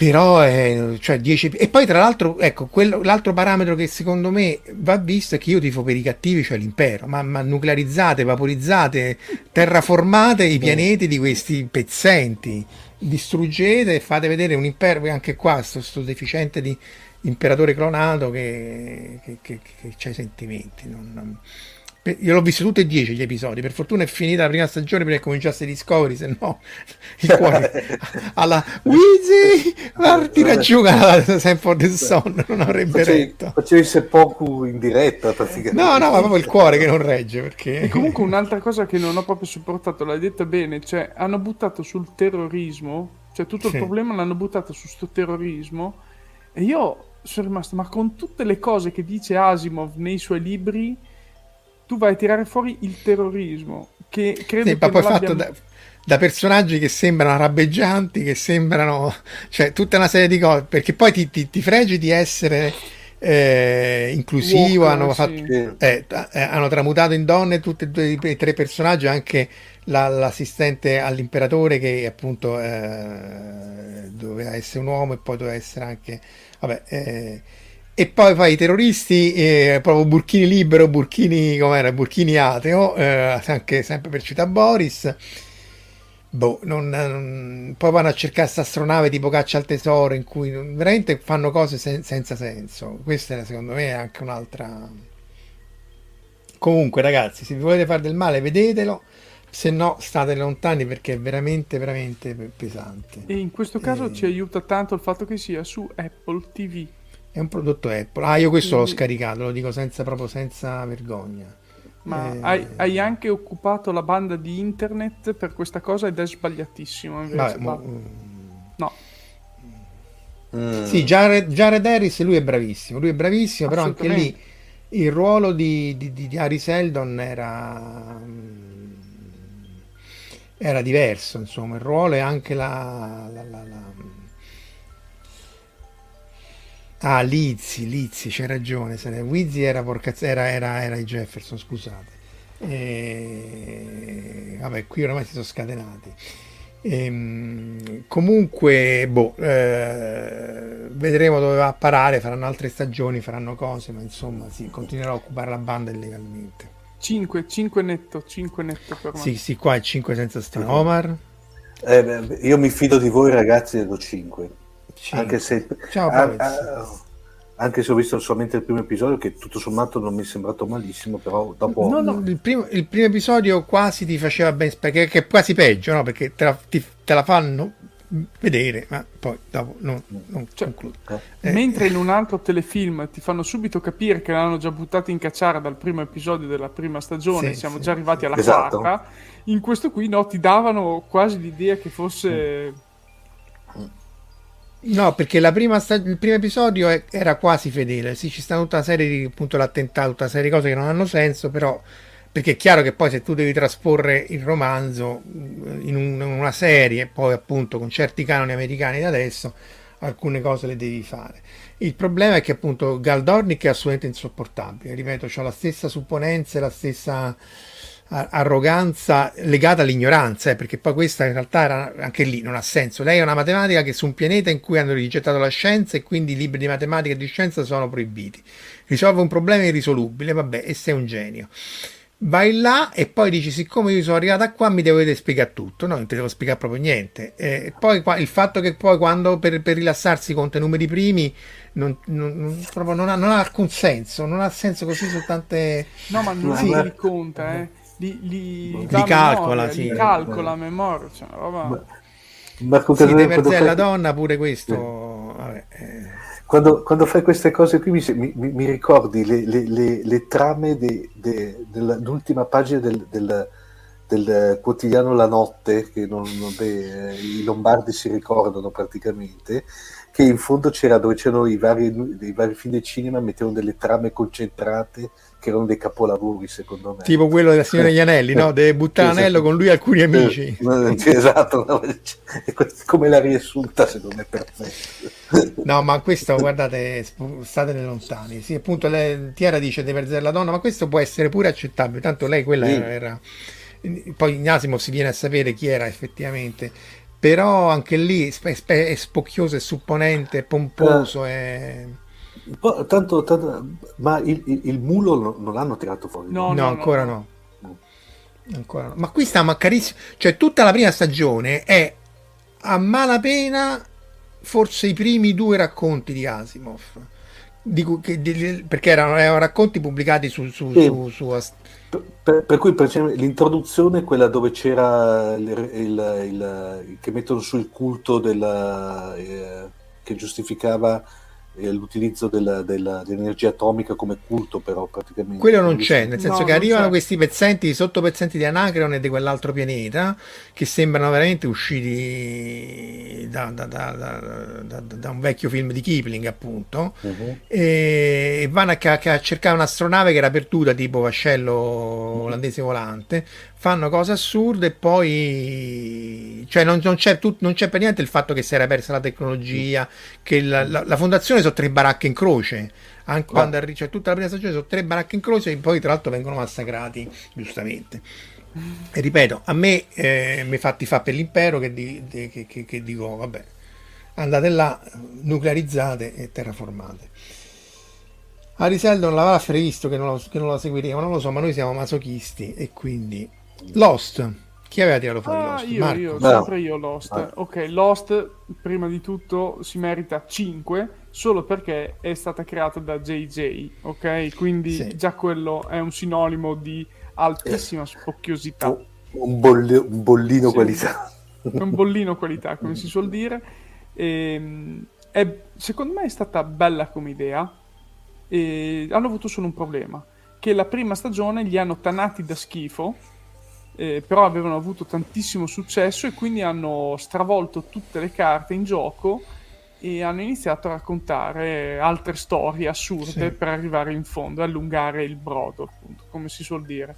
però è cioè 10 e poi tra l'altro ecco quello, l'altro parametro che secondo me va visto è che io tifo per i cattivi cioè l'impero ma, ma nuclearizzate vaporizzate terraformate i pianeti di questi pezzenti. Distruggete e fate vedere un impero anche qua sto, sto deficiente di imperatore clonato che, che, che, che ha i sentimenti non, non io l'ho visto tutti e dieci gli episodi. Per fortuna è finita la prima stagione prima che cominciasse Discovery, se no il cuore alla Wheezy ti raggiunga Sanford del Son non avrebbe facevi, retto. Facevi se poco in diretta. No, no, ma proprio il cuore che non regge. Perché... E comunque un'altra cosa che non ho proprio supportato, l'hai detta bene, cioè hanno buttato sul terrorismo, cioè tutto sì. il problema l'hanno buttato su sto terrorismo e io sono rimasto, ma con tutte le cose che dice Asimov nei suoi libri tu vai a tirare fuori il terrorismo, che credo sì, che poi fatto da, da, personaggi che sembrano rabbeggianti, che sembrano, cioè tutta una serie di cose, perché poi ti, ti, ti fregi di essere eh, inclusivo, Walker, hanno, fatto, sì. eh, eh, hanno, tramutato in donne tutti e due i tre personaggi, anche la, l'assistente all'imperatore che appunto eh, doveva essere un uomo e poi doveva essere anche... Vabbè, eh, e poi fai i terroristi, eh, proprio Burchini libero, Burchini, com'era, Burchini ateo, eh, anche sempre per città Boris. Boh, non, non, poi vanno a cercare questa astronave tipo caccia al tesoro in cui veramente fanno cose sen- senza senso. Questa secondo me è anche un'altra. Comunque, ragazzi, se vi volete fare del male, vedetelo se no state lontani perché è veramente veramente pesante e in questo caso e... ci aiuta tanto il fatto che sia su Apple TV è un prodotto Apple. Ah io questo Quindi... l'ho scaricato lo dico senza proprio senza vergogna. Ma eh... hai, hai, anche occupato la banda di internet per questa cosa ed è sbagliatissimo invece Vabbè, mo... Mm. no. Mm. sì Jared, Jared Harris lui è bravissimo lui è bravissimo però anche lì il ruolo di, di, di Harry Seldon era era diverso, insomma, il ruolo e anche la... la, la, la... Ah, Lizzi, Lizzi, c'è ragione, se ne... Wizzy era, porcaz... era, era, era i Jefferson, scusate. E... Vabbè, qui ormai si sono scatenati. E, ehm, comunque, boh, eh, vedremo dove va a parare, faranno altre stagioni, faranno cose, ma insomma, sì, continuerà a occupare la banda illegalmente. 5, 5 netto, 5 netto per me. Sì, sì, qua è 5 senza stare. Omar? Eh, beh, io mi fido di voi ragazzi e do 5. 5. Anche se... Ciao, a, a, anche se ho visto solamente il primo episodio che tutto sommato non mi è sembrato malissimo, però dopo... No, no, il primo, il primo episodio quasi ti faceva ben... perché è quasi peggio, no? Perché te la, ti, te la fanno vedere, ma poi dopo non, non cioè, concludo. Eh. Mentre in un altro telefilm ti fanno subito capire che l'hanno già buttato in cacciara dal primo episodio della prima stagione, sì, siamo sì. già arrivati alla esatto. quarta, in questo qui no, ti davano quasi l'idea che fosse... No, perché stag- il primo episodio è- era quasi fedele, sì, ci sta tutta una serie di appunto l'attentato, tutta una serie di cose che non hanno senso, però perché è chiaro che poi se tu devi trasporre il romanzo in, un, una serie, poi appunto con certi canoni americani da adesso, alcune cose le devi fare. Il problema è che appunto Galdornik è assolutamente insopportabile, ripeto, ha la stessa supponenza e la stessa arroganza legata all'ignoranza, eh, perché poi questa in realtà era, anche lì non ha senso. Lei è una matematica che su un pianeta in cui hanno rigettato la scienza e quindi i libri di matematica e di scienza sono proibiti. Risolve un problema irrisolubile, vabbè, e sei un genio vai là e poi dici siccome io sono arrivata qua mi devo spiegare tutto no non ti devo spiegare proprio niente e poi il fatto che poi quando per, per rilassarsi conta i numeri primi non, non, proprio non, ha, non ha alcun senso non ha senso così soltante no ma non sì. li conta eh li, li, li calcola memoria, sì. li calcola a memoria cioè, roba... Marco sì, Casalino, la donna pure questo sì. vabbè, eh quando, quando, fai queste cose qui mi, mi, mi ricordi le, le, le, le trame de, de, dell'ultima pagina del, del, del, quotidiano La Notte, che non, non, beh, i lombardi si ricordano praticamente, che in fondo c'era dove c'erano i vari, i vari film del cinema, mettevano delle trame concentrate che erano dei capolavori secondo me. Tipo quello della signora Ianelli, no? Deve buttare esatto. l'anello con lui e alcuni amici. esatto, no? come la riassunta secondo me perfetto. No, ma questo, guardate, statene lontani. Sì, appunto, lei, Tiara dice di verzare la donna, ma questo può essere pure accettabile, tanto lei quella sì. era... Poi in Asimo si viene a sapere chi era effettivamente, però anche lì è spocchioso, è supponente, è pomposo, è tanto, tanto, ma il, il, il, mulo non l'hanno tirato fuori? No, no, no ancora no. no. Ancora no. Ma qui sta maccarissimo. Cioè, tutta la prima stagione è a malapena forse i primi due racconti di Asimov. Di, che, di, perché erano, erano, racconti pubblicati su, su, sì. su, su per, per, cui per l'introduzione è quella dove c'era il, il, il, che mettono sul culto della, eh, che giustificava l'utilizzo della, della, dell'energia atomica come culto però praticamente quello non c'è nel senso no, che arrivano c'è. questi pezzenti sottopezzenti di Anacreon e di quell'altro pianeta che sembrano veramente usciti da, da, da, da un vecchio film di Kipling appunto uh-huh. e, vanno a, a, cercare un'astronave che era perduta tipo vascello uh-huh. olandese volante fanno cose assurde e poi cioè non, non, c'è tut, non, c'è per niente il fatto che si era persa la tecnologia che la, la, la fondazione sono tre baracche in croce. Anche quando arriva cioè, tutta la prima stagione sono tre baracche in croce e poi tra l'altro vengono massacrati giustamente. E ripeto a me eh, mi fatti fa per l'impero che, di, di, che, che, che dico vabbè andate là nuclearizzate e terraformate. Ariseldo non l'aveva previsto che non, lo, che non la seguiremo, non lo so, ma noi siamo masochisti e quindi Lost. Chi aveva tirato fuori ah, Lost? Io, Marco. io, sempre io Lost. Ah. Ok, Lost prima di tutto si merita 5 solo perché è stata creata da JJ, ok? Quindi sì. già quello è un sinonimo di altissima spocchiosità. Un, bolli- un bollino sì. qualità. Un bollino qualità, come si suol dire. E, ehm, è, secondo me è stata bella come idea. E hanno avuto solo un problema, che la prima stagione li hanno tanati da schifo eh, però avevano avuto tantissimo successo e quindi hanno stravolto tutte le carte in gioco e hanno iniziato a raccontare altre storie assurde sì. per arrivare in fondo e allungare il brodo, appunto, come si suol dire.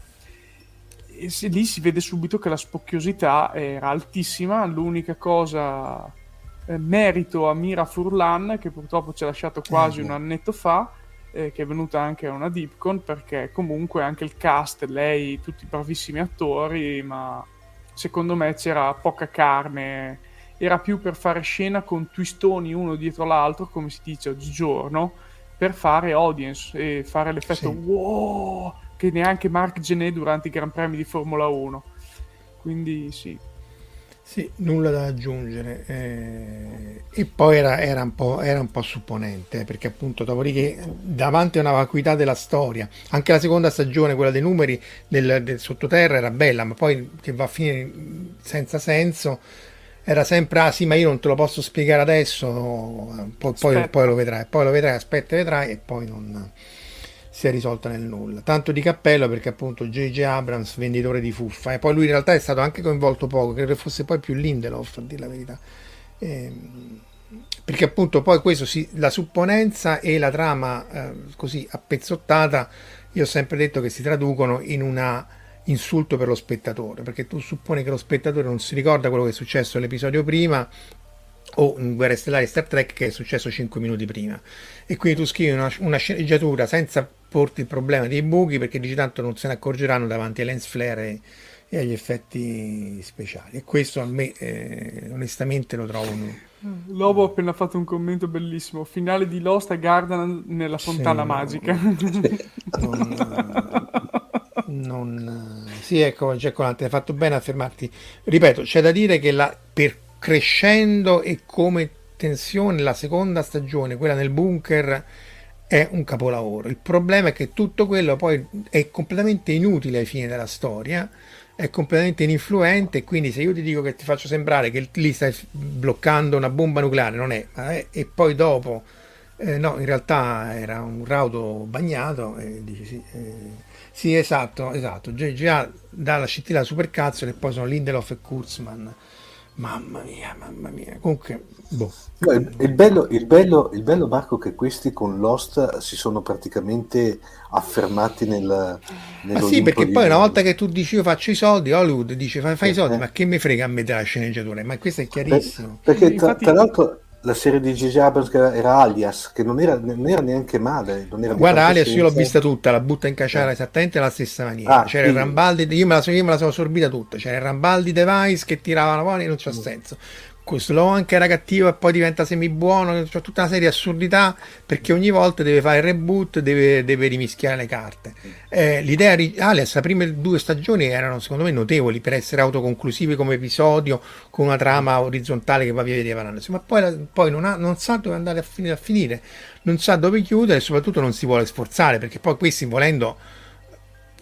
E se, lì si vede subito che la spocchiosità era altissima, l'unica cosa eh, merito a Mira Furlan, che purtroppo ci ha lasciato quasi eh, un annetto fa, eh, che è venuta anche a una Dipcon perché comunque anche il cast, lei, tutti bravissimi attori, ma secondo me c'era poca carne, era più per fare scena con twistoni uno dietro l'altro, come si dice oggigiorno, per fare audience e fare l'effetto sì. wow che neanche Mark Genet durante i Gran Premi di Formula 1. Quindi sì, sì, nulla da aggiungere. Eh, e poi era, era, un era, un po', supponente, eh, perché appunto dopodiché davanti a una vacuità della storia, anche la seconda stagione, quella dei numeri del, del sottoterra, era bella, ma poi che va a finire senza senso, era sempre, ah sì, ma io non te lo posso spiegare adesso, poi, poi, poi lo vedrai, poi lo vedrai, aspetta, vedrai, e poi non si è risolta nel nulla. Tanto di cappello perché appunto J.J. Abrams, venditore di fuffa, e poi lui in realtà è stato anche coinvolto poco, credo fosse poi più Lindelof, a dire la verità. Ehm, perché appunto poi questo si, la supponenza e la trama eh, così appezzottata, io ho sempre detto che si traducono in un insulto per lo spettatore, perché tu supponi che lo spettatore non si ricorda quello che è successo nell'episodio prima o in Guerre Stellari Star Trek che è successo 5 minuti prima. E quindi tu scrivi una, una sceneggiatura senza porti il problema dei buchi perché dici tanto non se ne accorgeranno davanti ai lens flare e, e agli effetti speciali. E questo a me eh, onestamente lo trovo un... Lobo ha appena fatto un commento bellissimo. Finale di Lost a Garden nella fontana sì, magica. Non, non, sì ecco Giacolante hai fatto bene a fermarti. Ripeto c'è da dire che la, per crescendo e come tensione la seconda stagione quella nel bunker è un capolavoro. Il problema è che tutto quello poi è completamente inutile ai fini della storia, è completamente ininfluente quindi se io ti dico che ti faccio sembrare che lì stai bloccando una bomba nucleare, non è, è e poi dopo eh, no, in realtà era un raudo bagnato e dici sì, eh, sì esatto, esatto, già dalla scintilla super cazzo e poi sono Lindelof e Kurzman Mamma mia, mamma mia. Comunque, boh. il, il, bello, il, bello, il bello, Marco, che questi con Lost si sono praticamente affermati nel. Ma sì, perché di... poi una volta che tu dici io faccio i soldi, Hollywood dice fai, fai i soldi, eh. ma che mi frega a me della sceneggiatura? Ma questo è chiarissimo. perché tra, Infatti... tra l'altro la serie di J.J. Abrams che era Alias, che non era, non era neanche male. Era Guarda, Alias io l'ho vista tutta, la butta in cacciara eh. esattamente alla stessa maniera. Ah, C'era quindi... il Rambaldi, io me, la, io me la sono sorbita tutta. C'era il Rambaldi Device che tirava la mano e non c'ha mm. senso Sloan che era cattivo e poi diventa semi buono, c'è tutta una serie di assurdità perché ogni volta deve fare il reboot, deve, deve rimischiare le carte. Eh, l'idea di Alias, le prime due stagioni erano secondo me notevoli per essere autoconclusive come episodio con una trama orizzontale che va via via ma poi, poi non, ha, non, sa dove andare a finire, a finire, non sa dove chiudere e soprattutto non si vuole sforzare perché poi questi volendo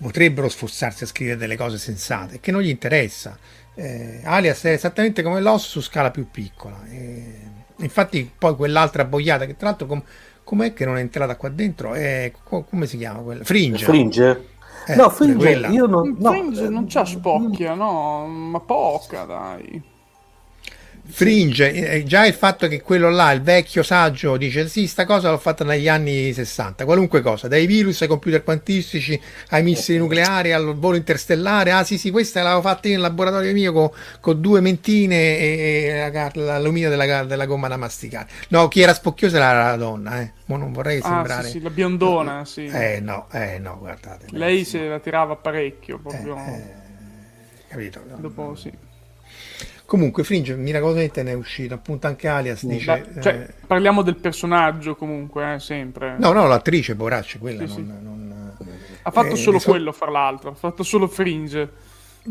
potrebbero sforzarsi a scrivere delle cose sensate che non gli interessa eh, alias è esattamente come l'osso su scala più piccola. Eh, infatti, poi quell'altra boiata, che tra l'altro, com- com'è che non è entrata qua dentro? È, co- come si chiama quella? Fringe. Fringe. Eh, no, Fringe, io non, no, Fringe non c'ha spocchia, no, ma poca, dai. Fringe, eh, già il fatto che quello là, il vecchio saggio, dice sì, sta cosa l'ho fatta negli anni 60, qualunque cosa, dai virus ai computer quantistici, ai missili nucleari, al volo interstellare, ah sì sì, questa l'avevo fatta io in laboratorio mio con, con due mentine e, e l'alluminio della, della, gomma da masticare. No, chi era spocchiosa era la donna, eh. Ma non vorrei sembrare... Ah, sì, sì, la biondona, sì. Eh no, eh no, guardate. Lei se la tirava parecchio, proprio... Eh, eh, capito? Dopo sì. Comunque, Fringe miracolosamente ne è uscito. Appunto, anche Alias dice. Beh, cioè, eh... parliamo del personaggio comunque, eh, sempre. No, no, l'attrice, poraccia, quella sì, non, sì. non, Ha fatto eh, solo quello, fra l'altro. Ha fatto solo Fringe.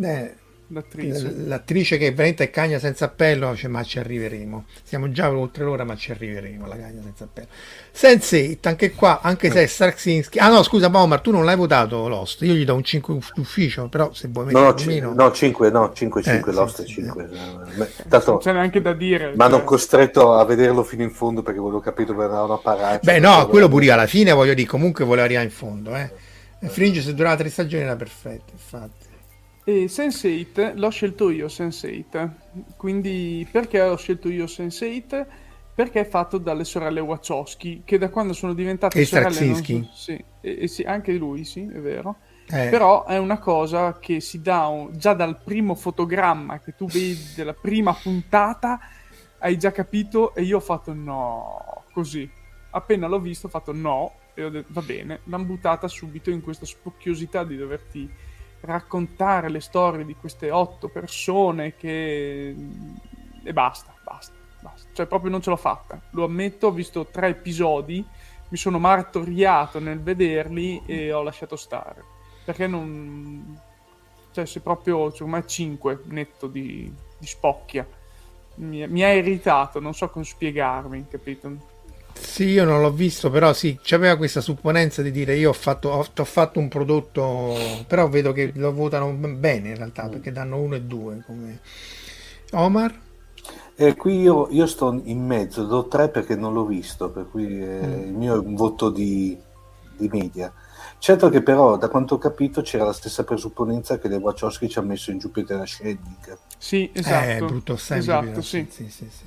Eh, L'attrice. L'attrice che veramente è cagna senza appello, cioè, ma ci arriveremo. Siamo già oltre l'ora, ma ci arriveremo. La cagna senza appello. Sense8, anche qua, anche se è Straczynski. Ah no, scusa, Omar, tu non l'hai votato Lost. Io gli do un 5 d'ufficio, però se vuoi mettere no, c- meno... no, 5, no, 5, 5, eh, Lost sì, 5. Sì. Tanto, non c'è neanche da dire. Ma cioè... costretto a vederlo fino in fondo perché volevo capire dove andavano a parare. Beh, no, quello pure io alla fine voglio dire, comunque voleva arrivare in fondo, eh. Fringe se durava tre stagioni era perfetto, infatti. E Sense8 l'ho scelto io Sense8. Quindi perché ho scelto io Sense8? Perché è fatto dalle sorelle Wachowski, che da quando sono diventate e sorelle... Non sì, e, e sì, anche lui, sì, è vero. Eh. Però è una cosa che si dà un, già dal primo fotogramma che tu vedi della prima puntata, hai già capito e io ho fatto no, così. Appena l'ho visto ho fatto no e ho detto va bene, l'hanno buttata subito in questa spocchiosità di doverti raccontare le storie di queste otto persone che... e basta, basta, basta. Cioè proprio non ce l'ho fatta. Lo ammetto, ho visto tre episodi, mi sono martoriato nel vederli e ho lasciato stare. Perché non... Cioè se proprio, secondo me, cinque netto di, di spocchia. Mi, mi ha irritato, non so come spiegarmi, capito? Sì, io non l'ho visto, però sì, c'aveva questa supponenza di dire io ho fatto, ho, ho fatto un prodotto, però vedo che lo votano bene in realtà, mm. perché danno uno e due. Come... Omar? Eh, qui io, io, sto in mezzo, do tre perché non l'ho visto, per cui eh, mm. il mio è un voto di, di, media. Certo che però, da quanto ho capito, c'era la stessa presupponenza che le Wachowski ci ha messo in Jupiter Ascending. Sì, esatto. Eh, brutto sempre. Esatto, sì. Sì, sì, sì,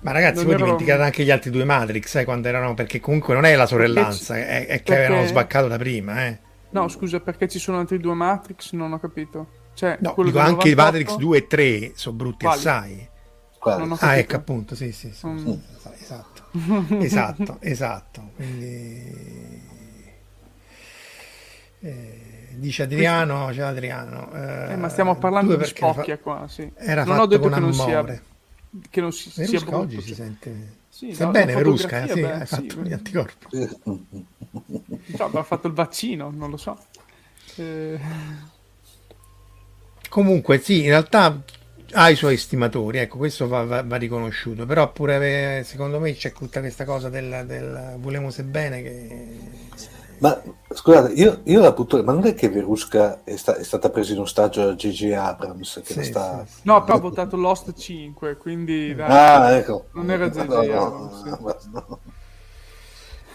ma ragazzi, non voi dimenticate anche gli altri due Matrix, eh, quando erano, perché comunque non è la sorellanza, è, è, che perché... avevano sbaccato da prima. Eh. No, scusa, perché ci sono altri due Matrix? Non ho capito. Cioè, no, dico anche i Matrix 2 e 3 sono brutti Quali? assai. Ah, ecco appunto, sì, sì, sì, mm. esatto, esatto, esatto. Quindi... Eh, dice Adriano, c'è Adriano. Eh, eh, ma stiamo parlando di spocchia fa... qua, sì. Era non ho detto che non sia che non si, Verusca sia oggi cioè. si sente. Sì, Sta no, bene Verusca, eh, sì, beh, hai fatto gli anticorpi no, ha fatto il vaccino non lo so. Eh... comunque sì in realtà ha i suoi stimatori ecco questo va, va, va riconosciuto però pure secondo me c'è tutta questa cosa del, del volemo se bene che ma scusate, io, io la butto, ma non è che Verusca è, sta, è stata presa in ostaggio da J.J. Abrams? Che sì, sta... sì, sì. No, però ha votato Lost 5, quindi dai, ah, ecco. non era J.J. No, Abrams. No, no,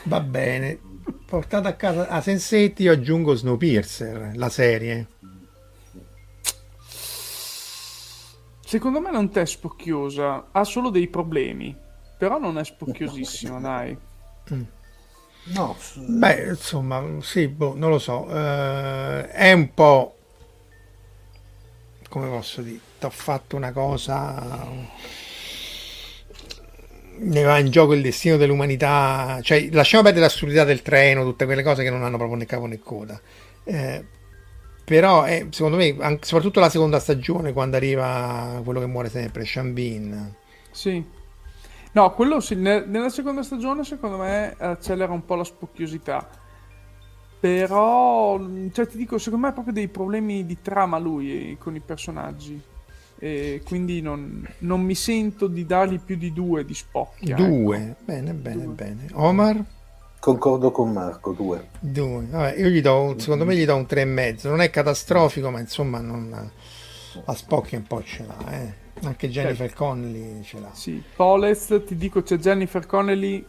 Va bene, portata a casa a Sensetti io aggiungo Snowpiercer, la serie. Secondo me non è spocchiosa, ha solo dei problemi, però non è spocchiosissima, dai. Mm. No. Beh, insomma, sì, boh, non lo so. Uh, è un po'... come posso dire? Ti ho fatto una cosa... Ne va in gioco il destino dell'umanità. Cioè, lasciamo perdere l'assurdità del treno, tutte quelle cose che non hanno proprio né capo né coda. Eh, però è, secondo me, anche, soprattutto la seconda stagione, quando arriva quello che muore sempre, Shambin. Sì No, quello sì, ne- nella seconda stagione secondo me accelera un po' la spocchiosità. Però, cioè ti dico, secondo me ha proprio dei problemi di trama lui con i personaggi. E quindi non, non mi sento di dargli più di due di spocchia. Due, ecco. bene, bene, due. bene. Omar? Concordo con Marco, due. Due, Vabbè, io gli do, secondo me gli do un tre e mezzo. Non è catastrofico, ma insomma non, la spocchia un po' ce l'ha, eh. Anche Jennifer certo. Connelly ce l'ha. Sì, Poles, ti dico c'è Jennifer Connelly.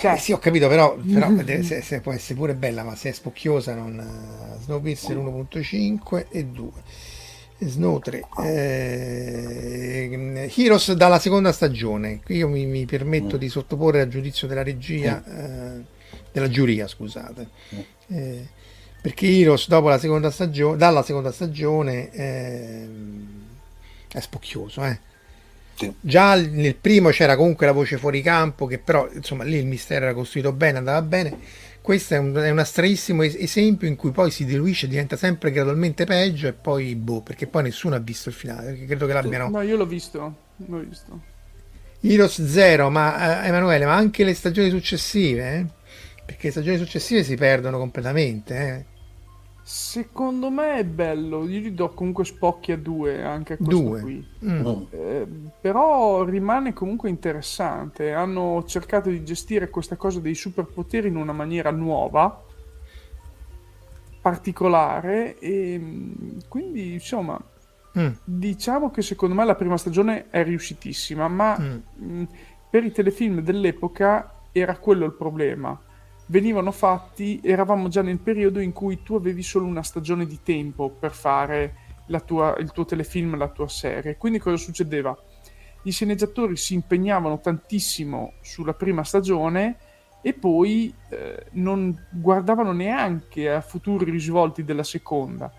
Cioè... Eh sì, ho capito, però, però se, se, può essere pure bella, ma se è spocchiosa non... Uh, Snowpiercer 1.5 e 2. Snow 3. Eh, Heroes dalla seconda stagione. Qui io mi, mi permetto mm. di sottoporre a giudizio della regia, mm. eh, della giuria, scusate. Mm. Eh, perché Heroes dopo la seconda stagione, dalla seconda stagione... È spocchioso, eh. Sì. Già nel primo c'era comunque la voce fuori campo, che però insomma lì il mistero era costruito bene, andava bene. questo è un, è un astraissimo esempio in cui poi si diluisce, diventa sempre gradualmente peggio e poi boh, perché poi nessuno ha visto il finale, perché credo che l'abbiano... No, io l'ho visto, l'ho visto. Heroes Zero, ma eh, Emanuele, ma anche le stagioni successive, eh? perché le stagioni successive si perdono completamente, eh? Secondo me è bello, io gli do comunque spocchi a due anche a questo due. qui. Mm. Eh, però rimane comunque interessante. Hanno cercato di gestire questa cosa dei superpoteri in una maniera nuova, particolare e mm, quindi insomma mm. diciamo che secondo me la prima stagione è riuscitissima, ma mm. mm per i telefilm dell'epoca era quello il problema venivano fatti, eravamo già nel periodo in cui tu avevi solo una stagione di tempo per fare tua, il tuo telefilm, la tua serie. Quindi cosa succedeva? Gli sceneggiatori si impegnavano tantissimo sulla prima stagione e poi eh, non guardavano neanche a futuri risvolti della seconda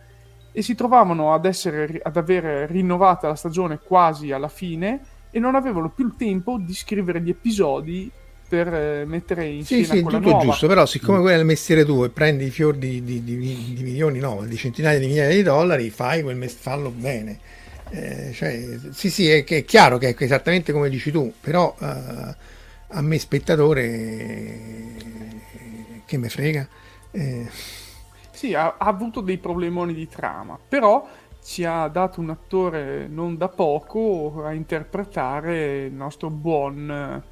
e si trovavano ad, essere, ad aver rinnovata la stagione quasi alla fine e non avevano più il tempo di scrivere gli episodi per eh, mettere in sì, scena sì, tutto nuova. giusto, però siccome quello è il mestiere tuo e prendi i fior di, di, di, di, milioni, no, di centinaia di migliaia di dollari, fai quel mestiere, fallo bene. Eh, cioè, sì, sì, è, è, chiaro che è esattamente come dici tu, però eh, a me spettatore che me frega. Eh. Sì, ha, ha avuto dei problemoni di trama, però ci ha dato un attore non da poco a interpretare il nostro buon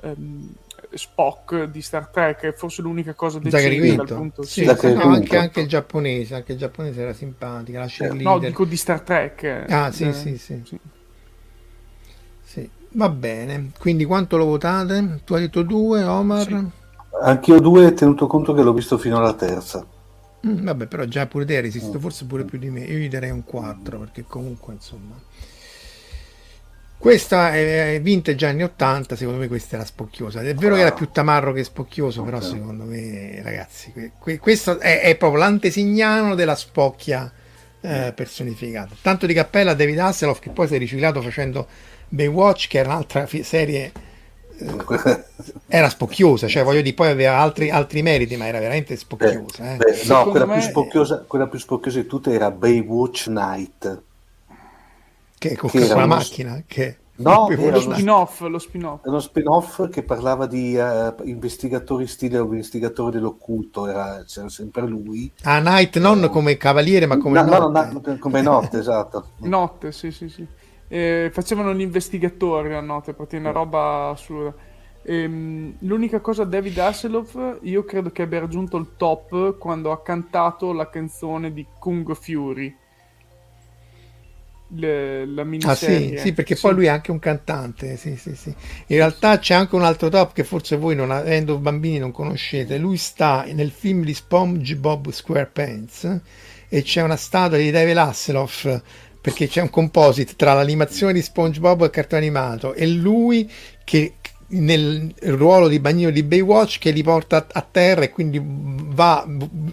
um, Spock di Star Trek è forse l'unica cosa decente dal punto sì, sì, no, anche, anche, il giapponese anche il giapponese era simpatico la eh, no dico di Star Trek ah sì, eh, sì, sì, sì. sì. va bene quindi quanto lo votate? tu hai detto due Omar? Sì. anch'io due tenuto conto che l'ho visto fino alla terza mm, vabbè però già pure te hai resistito mm. forse pure più di me io gli darei un 4 perché comunque insomma questa è vintage anni 80, secondo me questa era spocchiosa. È vero che era più tamarro che spocchioso, però secondo me, ragazzi, questo è, è proprio l'antesignano della spocchia eh, personificata. Tanto di cappella a David Hasselhoff che poi si è riciclato facendo Baywatch, che era un'altra fi- serie eh, era spocchiosa, cioè voglio dire, poi aveva altri, altri meriti, ma era veramente spocchiosa. Eh. Beh, no, quella, me... più spocchiosa, quella più spocchiosa di tutte era Baywatch Night che con che la macchina che no, era lo spin-off, lo spin-off. Uno spin-off che parlava di uh, investigatori stile investigatore dell'occulto, era, c'era sempre lui. Ah, Night non uh, come cavaliere, ma come no, notte. No, no, come notte, esatto. Notte, sì, sì, sì. Eh, facevano gli investigatori a notte, perché una roba assurda. Ehm, l'unica cosa David Hasselhoff io credo che abbia raggiunto il top quando ha cantato la canzone di Kung Fury le, la miniserie. Ah sì, sì perché sì. poi lui è anche un cantante, sì, sì, sì. In realtà c'è anche un altro top che forse voi non avendo bambini non conoscete. Lui sta nel film di SpongeBob SquarePants e c'è una statua di David Hasselhoff perché c'è un composite tra l'animazione di SpongeBob e il cartone animato e lui che nel ruolo di bagnino di Baywatch che li porta a terra e quindi va,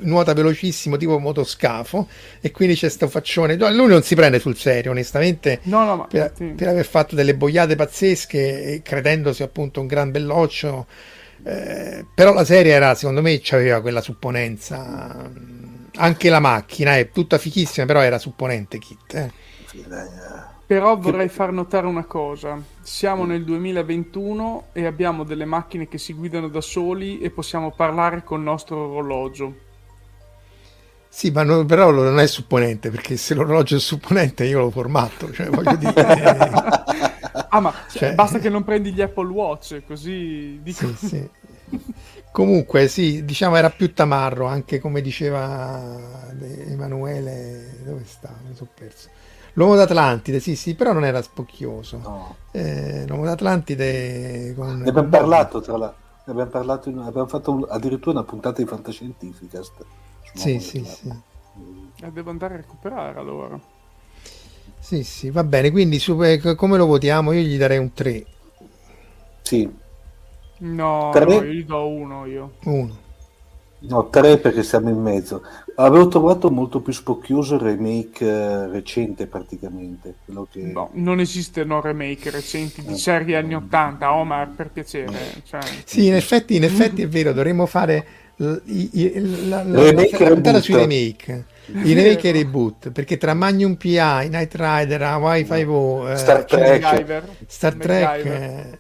nuota velocissimo tipo motoscafo e quindi c'è sto faccione lui non si prende sul serio onestamente no, no, per, sì. per, aver fatto delle boiate pazzesche credendosi appunto un gran belloccio eh, però la serie era secondo me aveva quella supponenza anche la macchina è tutta fichissima però era supponente Kit eh. Però vorrei far notare una cosa. Siamo nel 2021 e abbiamo delle macchine che si guidano da soli e possiamo parlare col nostro orologio. Sì, ma non, però non è supponente, perché se l'orologio è supponente io l'ho formato, cioè voglio dire... ah, ma cioè, basta che non prendi gli Apple Watch, così... Dico... Sì, sì. Comunque, sì, diciamo era più tamarro, anche come diceva Emanuele... Dove sta? Mi sono perso L'uomo d'Atlantide, sì, sì, però non era spocchioso. No. Eh, l'uomo d'Atlantide con... Ne abbiamo parlato, tra l'altro. Ne abbiamo parlato, in... abbiamo fatto un... addirittura una puntata di fantascientifica. Sì, sì, sì. Eh, devo andare a recuperare allora. Sì, sì, va bene. Quindi su, eh, come lo votiamo? Io gli darei un 3. Sì. No, no io gli do uno io. Uno. No, tre perché siamo in mezzo. Avevo trovato molto più spocchioso il remake eh, recente praticamente. Che... No, non esistono remake recenti di eh. serie anni 80, Omar, per piacere. Cioè... Sì, in effetti, in effetti è vero, dovremmo fare la, la, la, la puntata sui remake i remake e reboot perché tra Magnum PI, Night Rider, Hawaii 5 eh, Star Trek Star Trek eh,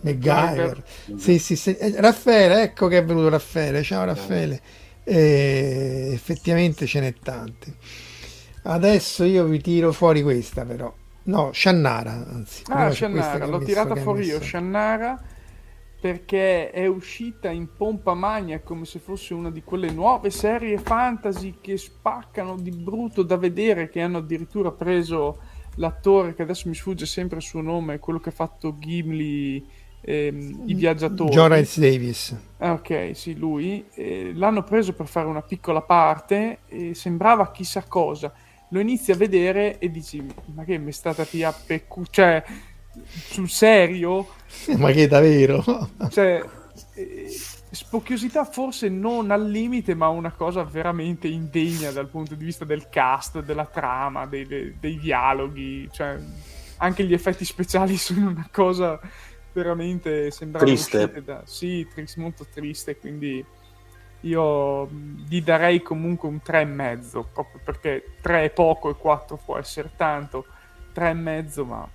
MacGyver. Sì, sì, sì. Eh, Raffaele ecco che è venuto Raffaele. Ciao Raffaele. Eh, effettivamente ce n'è tanti. Adesso io vi tiro fuori questa però. No Shannara anzi ah Shannara l'ho tirata fuori io Shannara perché è uscita in pompa magna come se fosse una di quelle nuove serie fantasy che spaccano di brutto da vedere, che hanno addirittura preso l'attore che adesso mi sfugge sempre il suo nome, quello che ha fatto Gimli, ehm, i viaggiatori. John Rice Davis. Ah, ok, sì, lui. Eh, l'hanno preso per fare una piccola parte e sembrava chissà cosa. Lo inizi a vedere e dici, ma che mi è stata via peccu... Cioè, sul serio? Ma che davvero? Cioè, eh, spocchiosità forse non al limite, ma una cosa veramente indegna dal punto di vista del cast, della trama, dei, dei, dei dialoghi. Cioè, anche gli effetti speciali sono una cosa veramente sembrava triste. Da, sì, triste, molto triste, quindi io gli darei comunque un 3,5 proprio perché 3 è poco e 4 può essere tanto 3,5 ma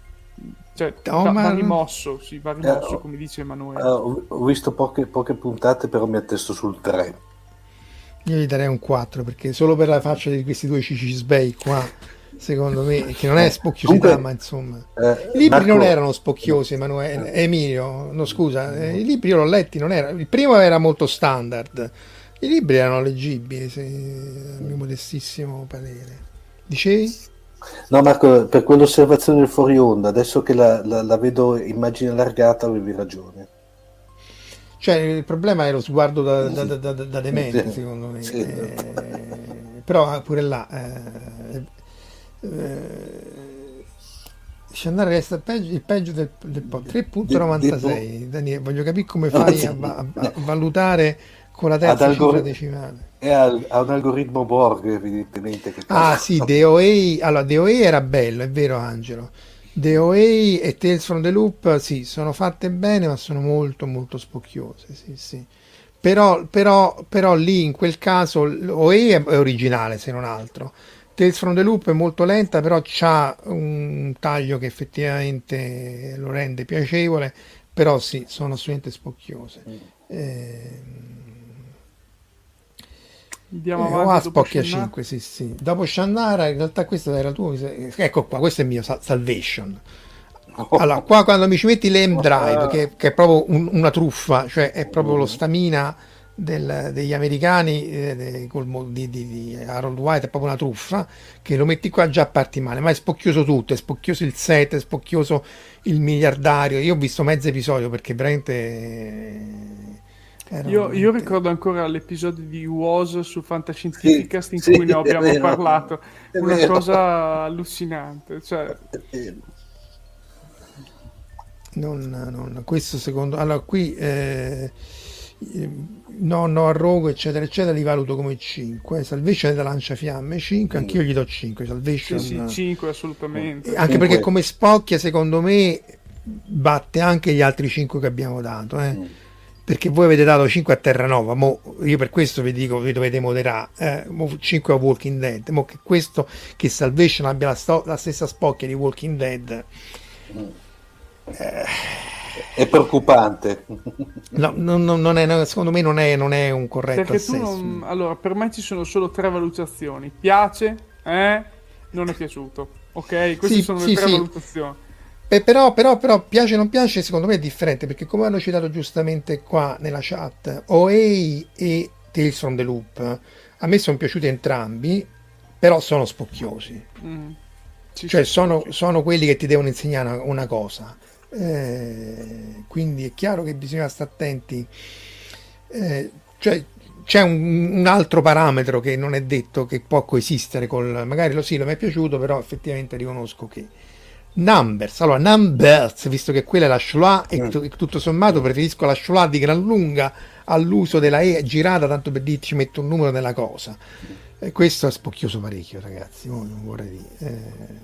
cioè, va, va, rimosso, sì, va rimosso, eh, come dice Emanuele. Uh, ho visto poche, poche, puntate, però mi attesto sul 3. Io gli darei un 4 perché solo per la faccia di questi due cicisbei qua, secondo me, che non è spocchiosità, Comunque, ma insomma, eh, i libri Marco... non erano spocchiosi, Emanuele, Emilio. No, scusa, eh, i libri io l'ho letti, non era, il primo era molto standard, i libri erano leggibili, se, a mio modestissimo parere. Dicevi? No, Marco, per quell'osservazione del fuori onda, adesso che la, la, la vedo immagine allargata, avevi ragione. Cioè, il problema è lo sguardo da, da, da, da demente, sì. secondo me. Sì. Eh, però pure là... Eh, eh, Sciandare resta peggio, il peggio del, del po'. 3.96 Daniele, voglio capire come fai a, a, a valutare con la terza cifra decimale. È al, ha un algoritmo Borg, evidentemente. Che ah, sì, DOA. Allora, DOA era bello, è vero, Angelo. DOA e Tales from the Loop, sì, sono fatte bene, ma sono molto, molto spocchiose. Sì, sì. Però, però, però lì, in quel caso, OA è, è originale, se non altro. Tales from the Loop è molto lenta, però ha un taglio che effettivamente lo rende piacevole. Però sì, sono assolutamente spocchiose. Mm. Eh, Andiamo eh, avanti. Oh, Spocchia 5, sì, sì. Dopo Shannara, in realtà questo era tuo. Ecco qua, questo è il mio Salvation. Allora, qua quando mi ci metti l'M Drive, che, che, è proprio un, una truffa, cioè è proprio lo stamina del, degli americani eh, di, di, di, Harold White, è proprio una truffa, che lo metti qua già parti male, ma è spocchioso tutto, è spocchioso il set, è spocchioso il miliardario. Io ho visto mezzo episodio perché veramente io, io, ricordo ancora l'episodio di WOS su Fantascientificast sì, in sì, cui ne abbiamo vero, parlato, una vero. cosa allucinante. Cioè... Non, non, questo secondo allora qui eh, no no a rogo eccetera eccetera li valuto come 5 Salvation è da lanciafiamme 5 anch'io gli do 5 Salvation sì, sì 5 assolutamente anche 5. perché come spocchia secondo me batte anche gli altri 5 che abbiamo dato eh. Mm perché voi avete dato 5 a Terranova, mo io per questo vi dico vi dovete moderare, eh, 5 a Walking Dead, mo che questo che Salvation abbia la, sto- la stessa spocchia di Walking Dead eh, è preoccupante. No, non, non è, secondo me non è, non è un corretto perché tu non, allora, per me ci sono solo tre valutazioni: piace, eh, non è piaciuto. Ok, queste sì, sono le sì, tre sì. valutazioni Beh, però, però, però, piace o non piace, secondo me è differente perché, come hanno citato giustamente qua nella chat, OA e Tales from the Loop a me sono piaciuti entrambi, però sono spocchiosi. Mm. Sì, cioè, sì, sono, sì. sono, quelli che ti devono insegnare una, una cosa. Eh, quindi è chiaro che bisogna stare attenti. Eh, cioè, c'è un, un, altro parametro che non è detto che può coesistere con magari lo sì, lo mi è piaciuto, però effettivamente riconosco che Numbers, allora Numbers, visto che quella è la Schloa e mm. tutto sommato preferisco la Schloa di gran lunga all'uso della E girata, tanto per dirci metto un numero nella cosa. E questo è spocchioso parecchio, ragazzi, non vorrei dire.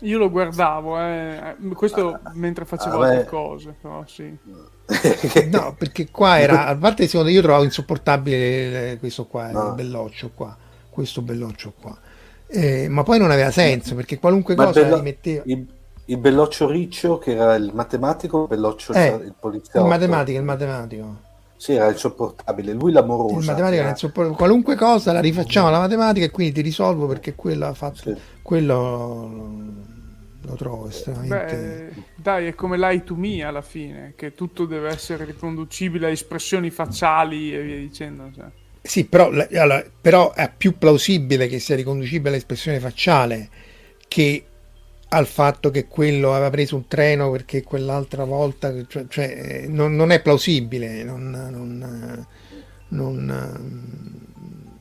Io lo guardavo, eh. questo ah, mentre facevo ah, altre cose, però sì. no, perché qua era, a parte secondo io trovavo insopportabile questo qua, no. il belloccio qua, questo belloccio qua. Eh, ma poi non aveva senso perché qualunque ma cosa bello, metteva. Il, il, belloccio riccio che era il matematico, il belloccio eh, il poliziotto. Il matematico, il matematico. Sì, era insopportabile, lui l'amoroso. Il matematica era insopport- qualunque cosa la rifacciamo alla matematica e quindi ti risolvo perché quello ha fatto sì. quello lo trovo estremamente. Beh, dai, è come l'hai to me alla fine, che tutto deve essere riconducibile a espressioni facciali e via dicendo. Cioè. Sì, però, allora, però, è più plausibile che sia riconducibile all'espressione facciale che al fatto che quello aveva preso un treno perché quell'altra volta, cioè, cioè non, non, è plausibile, non, non, non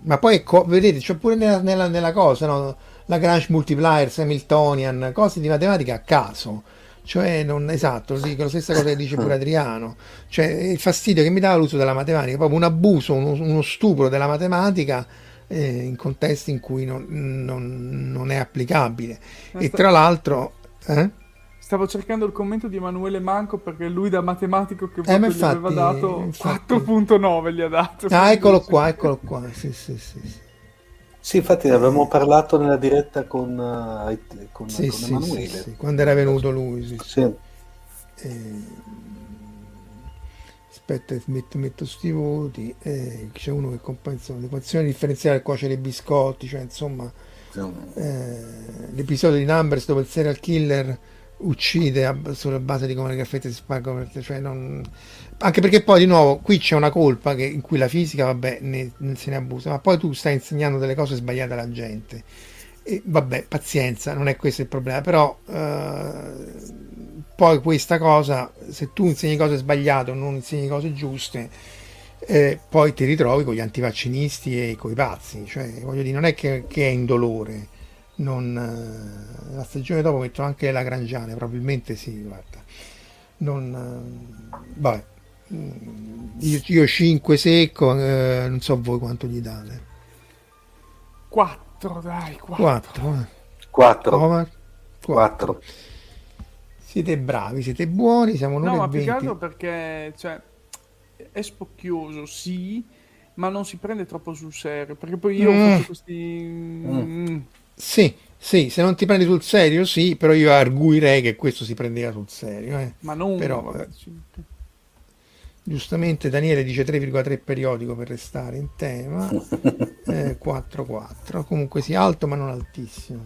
ma poi vedete, c'è pure nella, nella, nella cosa, no? Lagrange multiplier, Hamiltonian, cose di matematica a caso. Cioè, non esatto, dico la stessa cosa che dice pure Adriano. Cioè, il fastidio che mi dava l'uso della matematica, proprio un abuso, uno, uno stupro della matematica eh, in contesti in cui non, non, non è applicabile. Ma e sta... tra l'altro... Eh? Stavo cercando il commento di Emanuele Manco perché lui da matematico che eh, infatti, gli aveva dato infatti... 4.9 gli ha dato. Ah, eccolo qua, eccolo qua. Sì, sì, sì. sì. Sì, infatti ne avevamo parlato nella diretta con, uh, con, sì, con Emanuele. Sì, sì, quando era venuto lui. Eh, aspetta, metto, metto sti voti. Eh, c'è uno che compensa l'equazione differenziale del cuocere i biscotti, cioè insomma eh, l'episodio di Numbers dove il serial killer uccide a, sulla base di come le caffette si spargono, cioè non, anche perché poi di nuovo qui c'è una colpa che, in cui la fisica vabbè ne, ne, se ne abusa ma poi tu stai insegnando delle cose sbagliate alla gente. E vabbè pazienza non è questo il problema però eh, poi questa cosa se tu insegni cose sbagliate o non insegni cose giuste eh, poi ti ritrovi con gli antivaccinisti e con i pazzi. Cioè voglio dire non è che, che è indolore non, eh, la stagione dopo mettono anche la Grangiane probabilmente sì guarda. Non eh, vabbè io, io 5 secco, eh, non so voi quanto gli date. 4, dai, 4. 4. 4. 4. Siete bravi, siete buoni, siamo noi. No, ma più che altro perché cioè, è spocchioso, sì, ma non si prende troppo sul serio. Perché poi io mm. faccio questi. Mm. Sì, sì, se non ti prendi sul serio, sì, però io arguirei che questo si prendeva sul serio. Eh. Ma non. Però, eh, Giustamente Daniele dice 3,3 periodico per restare in tema. Eh, 4,4. Comunque sì, alto ma non altissimo.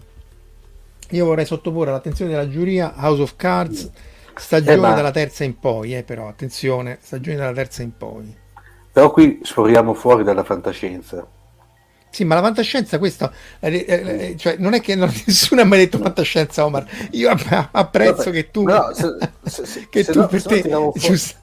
Io vorrei sottoporre all'attenzione della giuria House of Cards, stagione eh, dalla terza in poi, eh, però attenzione, stagione dalla terza in poi. Però qui sforiamo fuori dalla fantascienza. Sì, ma la fantascienza, questo, eh, eh, eh cioè, non è che non, nessuno ha mai detto fantascienza, Omar. Io apprezzo Vabbè, che tu, no, se, se, se, che tu no, per te, giusto,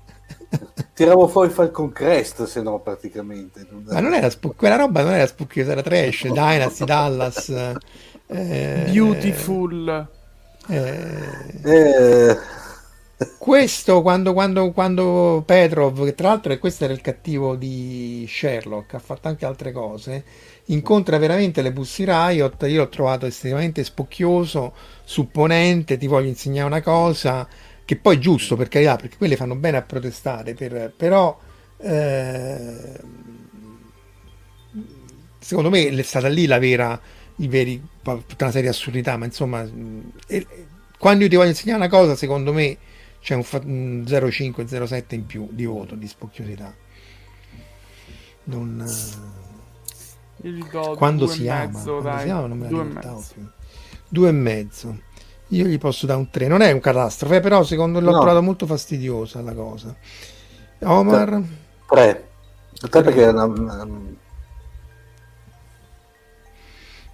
Tiravo fuori Falcon Crest, se no, praticamente. Ma non era sp- quella roba non era spooky, era trash, Dynasty, Dallas. Eh, Beautiful. Eh, eh. Questo quando, quando, quando Petrov, che tra l'altro questo era il cattivo di Sherlock, ha fatto anche altre cose, incontra veramente le Pussy Riot, io l'ho trovato estremamente spocchioso, supponente, ti voglio insegnare una cosa, che poi è giusto per carità, perché quelle fanno bene a protestare, per, però eh, secondo me è stata lì la vera, i veri, tutta una serie di assurdità, ma insomma, eh, quando io ti voglio insegnare una cosa, secondo me c'è un, un 0,5, 0,7 in più di voto, di spocchiosità. Non... quando si ama, quando si ama non me la ricordavo più. Due e mezzo. Io gli posso dare un 3. Non è un catastrofe, però secondo me l'ho no. trovato molto fastidiosa la cosa. Omar? 3. 3 perché...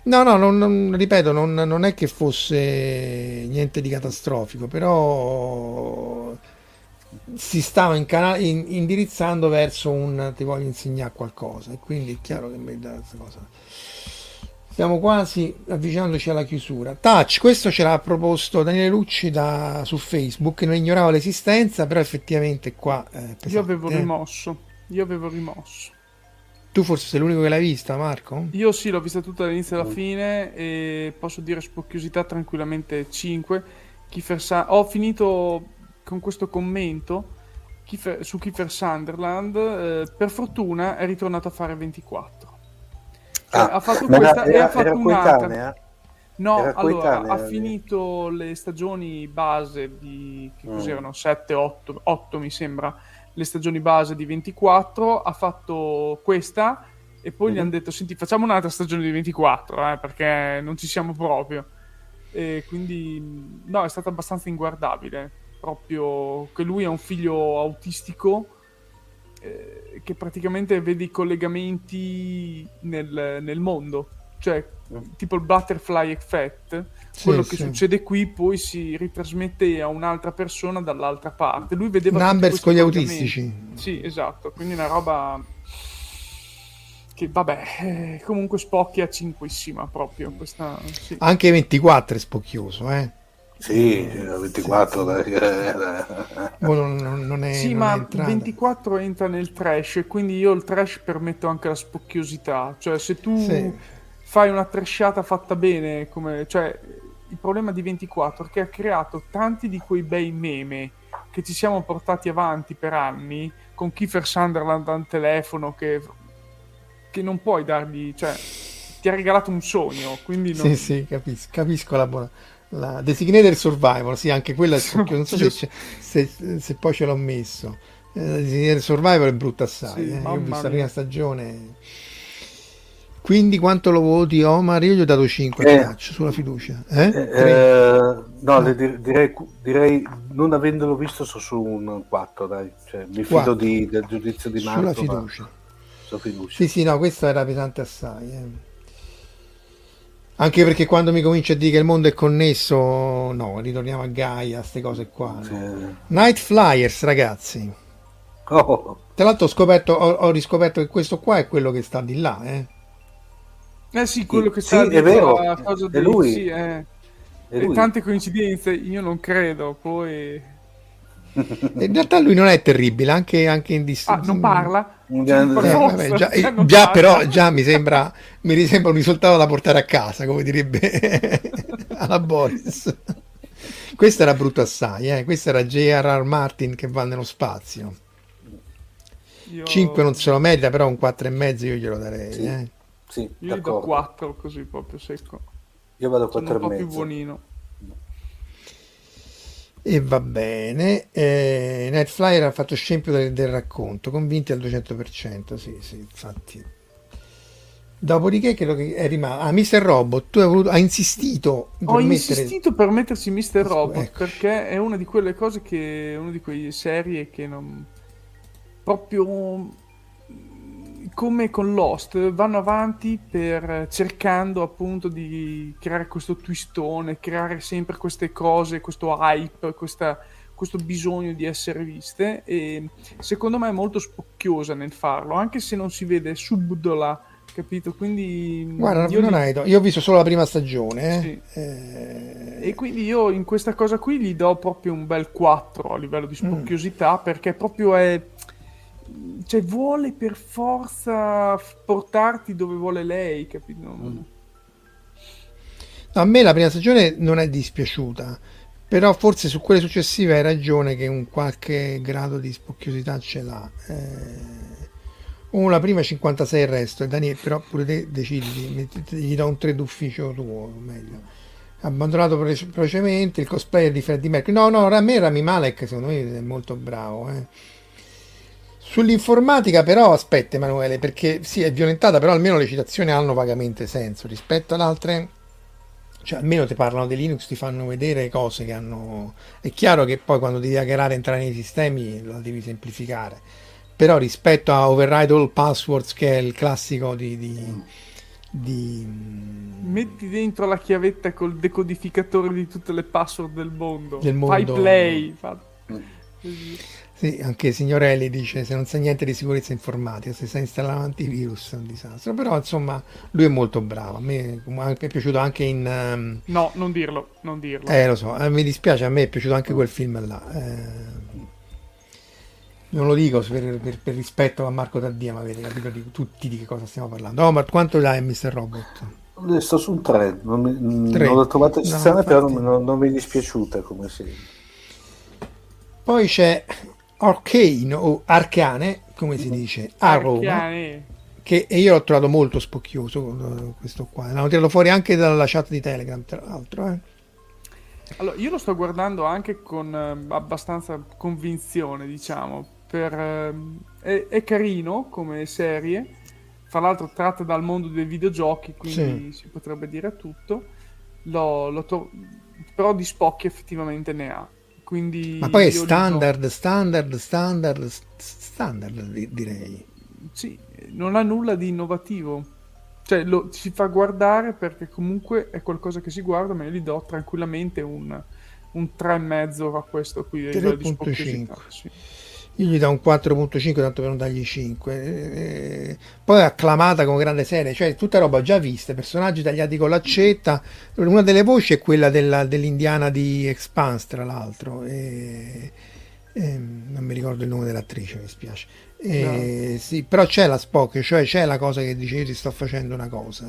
No, no, non, non, ripeto, non, non, è che fosse niente di catastrofico, però si stava in cana- in, indirizzando verso un ti voglio insegnare qualcosa e quindi è chiaro che mi dà questa cosa. Stiamo quasi avvicinandoci alla chiusura. Touch, questo ce l'ha proposto Daniele Lucci da, su Facebook, non ignorava l'esistenza, però effettivamente qua... Eh, io avevo rimosso, io avevo rimosso. Tu forse sei l'unico che l'hai vista, Marco? Io sì, l'ho vista tutta dall'inizio alla fine e posso dire spocchiosità tranquillamente 5. Kiefer Sa- ho finito con questo commento Kiefer, su Kiefer Sunderland. Eh, per fortuna è ritornato a fare 24. Cioè, Ah, ha fatto questa era- e ha era fatto un'altra. No, Era allora ha eh. finito le stagioni base di che Mm. cos'erano? 7, 8, 8 mi sembra. Le stagioni base di 24, ha fatto questa e poi gli Mhm. hanno detto "Senti, facciamo un'altra stagione di 24, eh, perché non ci siamo proprio". E quindi no, è stata abbastanza inguardabile, proprio che lui ha un figlio autistico eh, che praticamente vede i collegamenti nel, nel mondo, cioè tipo il butterfly effect, Sì, quello che sì. succede qui poi si ritrasmette a un'altra persona dall'altra parte. Lui vedeva Numbers con gli autistici. Sì, esatto, quindi una roba che vabbè, eh, comunque spocchia cinquissima proprio questa sì. Anche 24 è spocchioso, eh. Sì, 24. dai, eh, Mo non, non- non è, Sì, non è ma entrata. 24 entra nel trash e quindi io il trash permetto anche la spocchiosità. Cioè, se tu Sì. fai una trashata fatta bene, come, cioè, il problema di 24 è che ha creato tanti di quei bei meme che ci siamo portati avanti per anni con Kiefer Sunderland al telefono che, che non puoi dargli, cioè, ti ha regalato un sogno, quindi non... Sì, sì, capisco, capisco la buona. La Designated Survivor, sì, anche quella. Non so se, se- se poi ce l'ho messo. Eh, La Designated Survivor è brutta assai. Sì, eh. Ho visto la prima stagione. Quindi quanto lo voti Omar? Io gli ho dato 5 Eh. sulla fiducia. Eh? eh, no, le dir- direi, direi, non avendolo visto, sto su un 4, dai. Cioè, mi fido di- del giudizio di Marco. sulla ma- fiducia. sulla fiducia. Sì, sì, no, questa era pesante assai. Anche perché quando mi comincia a dire che il mondo è connesso, no, ritorniamo a Gaia, queste cose qua. no. Sì. Night Flyers, ragazzi. Oh, Tra l'altro ho scoperto, ho, ho riscoperto che questo qua è quello che sta di là, eh. Eh sì, quello che Sì, sta è dietro vero, la cosa è di... lui. Sì, eh. è E lui. tante coincidenze, io non credo, poi... In realtà lui non è terribile, anche, anche in dis- Ah, non parla? Eh, vabbè, già, non già parla. però già mi sembra, mi sembra un risultato da portare a casa, come direbbe alla Boris. Questo era brutto assai, eh. questo era J.R.R. Martin che va nello spazio. Io... 5 non se lo merita, però un 4 e mezzo io glielo darei. Sì. eh. Sì, Io gli do d'accordo. 4 così proprio secco. Io vado a Sono 4 un po' e più mezzo. buonino. E va bene. Eh, Nightflyer ha fatto scempio del, del racconto, convinti al 200%. Sì, sì, infatti. Dopodiché credo che è rimasto. Ah, Mr. Robot, tu hai, voluto, hai insistito per Ho mettere. insistito per mettersi Mr. Robot Eccoci. perché è una di quelle cose che. una di quelle serie che non. proprio come con Lost vanno avanti per cercando appunto di creare questo twistone, creare sempre queste cose, questo hype, questa- questo bisogno di essere viste e secondo me è molto spocchiosa nel farlo, anche se non si vede subdola, capito? Quindi Guarda, io non hai- io ho visto solo la prima stagione. eh. Sì. Eh, E quindi io in questa cosa qui gli do proprio un bel 4 a livello di spocchiosità perché proprio è... Cioè vuole per forza portarti dove vuole lei, capito? Non- A me la prima stagione non è dispiaciuta, però forse su quelle successive hai ragione che un qualche grado di spocchiosità ce l'ha. Eh, uno la prima 56 il resto, e Daniele, però pure te decidi, gli do un 3 d'ufficio tuo, meglio. Abbandonato velocemente il cosplayer di Freddie Mercury. No, no, a me Rami Malek secondo me è molto bravo. eh. Sull'informatica però aspetta Emanuele, perché sì è violentata, però almeno le citazioni hanno vagamente senso rispetto ad altre cioè almeno ti parlano di Linux, ti fanno vedere cose che hanno... È chiaro che poi quando devi hackerare entrare nei sistemi la devi semplificare, però rispetto a Override All Passwords che è il classico di... di, di- Metti dentro la chiavetta col decodificatore di tutte le password del mondo. Del Fai mondo. play. fa- Sì, anche Signorelli dice se non sai niente di sicurezza informatica, se sai installare un antivirus è un disastro, però insomma lui è molto bravo, a me mi è piaciuto anche in... ehm, No, non dirlo, non dirlo. Eh, lo so, eh, mi dispiace, a me è piaciuto anche quel film là. eh. Non lo dico per, per, per, rispetto a Marco Taddia, ma avete capito di tutti di che cosa stiamo parlando. Omar, quanto dai Mr. Robot? Sto su un 3, non, mi, 3. non l'ho trovata eccezionale, no, però non, non, non, mi è dispiaciuta come serie. Poi c'è Arcane o Arcane, come si dice, a Roma. Che io l'ho trovato molto spocchioso questo qua. L'hanno tirato fuori anche dalla chat di Telegram, tra l'altro. Eh. Allora, io lo sto guardando anche con eh, abbastanza convinzione, diciamo, per, eh, è, è, carino come serie, fra l'altro tratta dal mondo dei videogiochi, quindi sì. si potrebbe dire tutto, l'ho, l'ho to- però di spocchi effettivamente ne ha. Quindi Ma poi è standard, standard, standard, standard direi. Sì, non ha nulla di innovativo cioè lo, si fa guardare perché comunque è qualcosa che si guarda, ma io gli do tranquillamente un, un 3,5 a questo qui. 3.5. Sì. Io gli do un 4.5 tanto per non dargli 5. Eh, poi è acclamata come grande serie, cioè tutta roba già vista, personaggi tagliati con l'accetta. Una delle voci è quella della, dell'indiana di Expanse, tra l'altro. E, e, non mi ricordo il nome dell'attrice, mi spiace. Eh, no. sì, però c'è la Spock, cioè c'è la cosa che dice io ti sto facendo una cosa.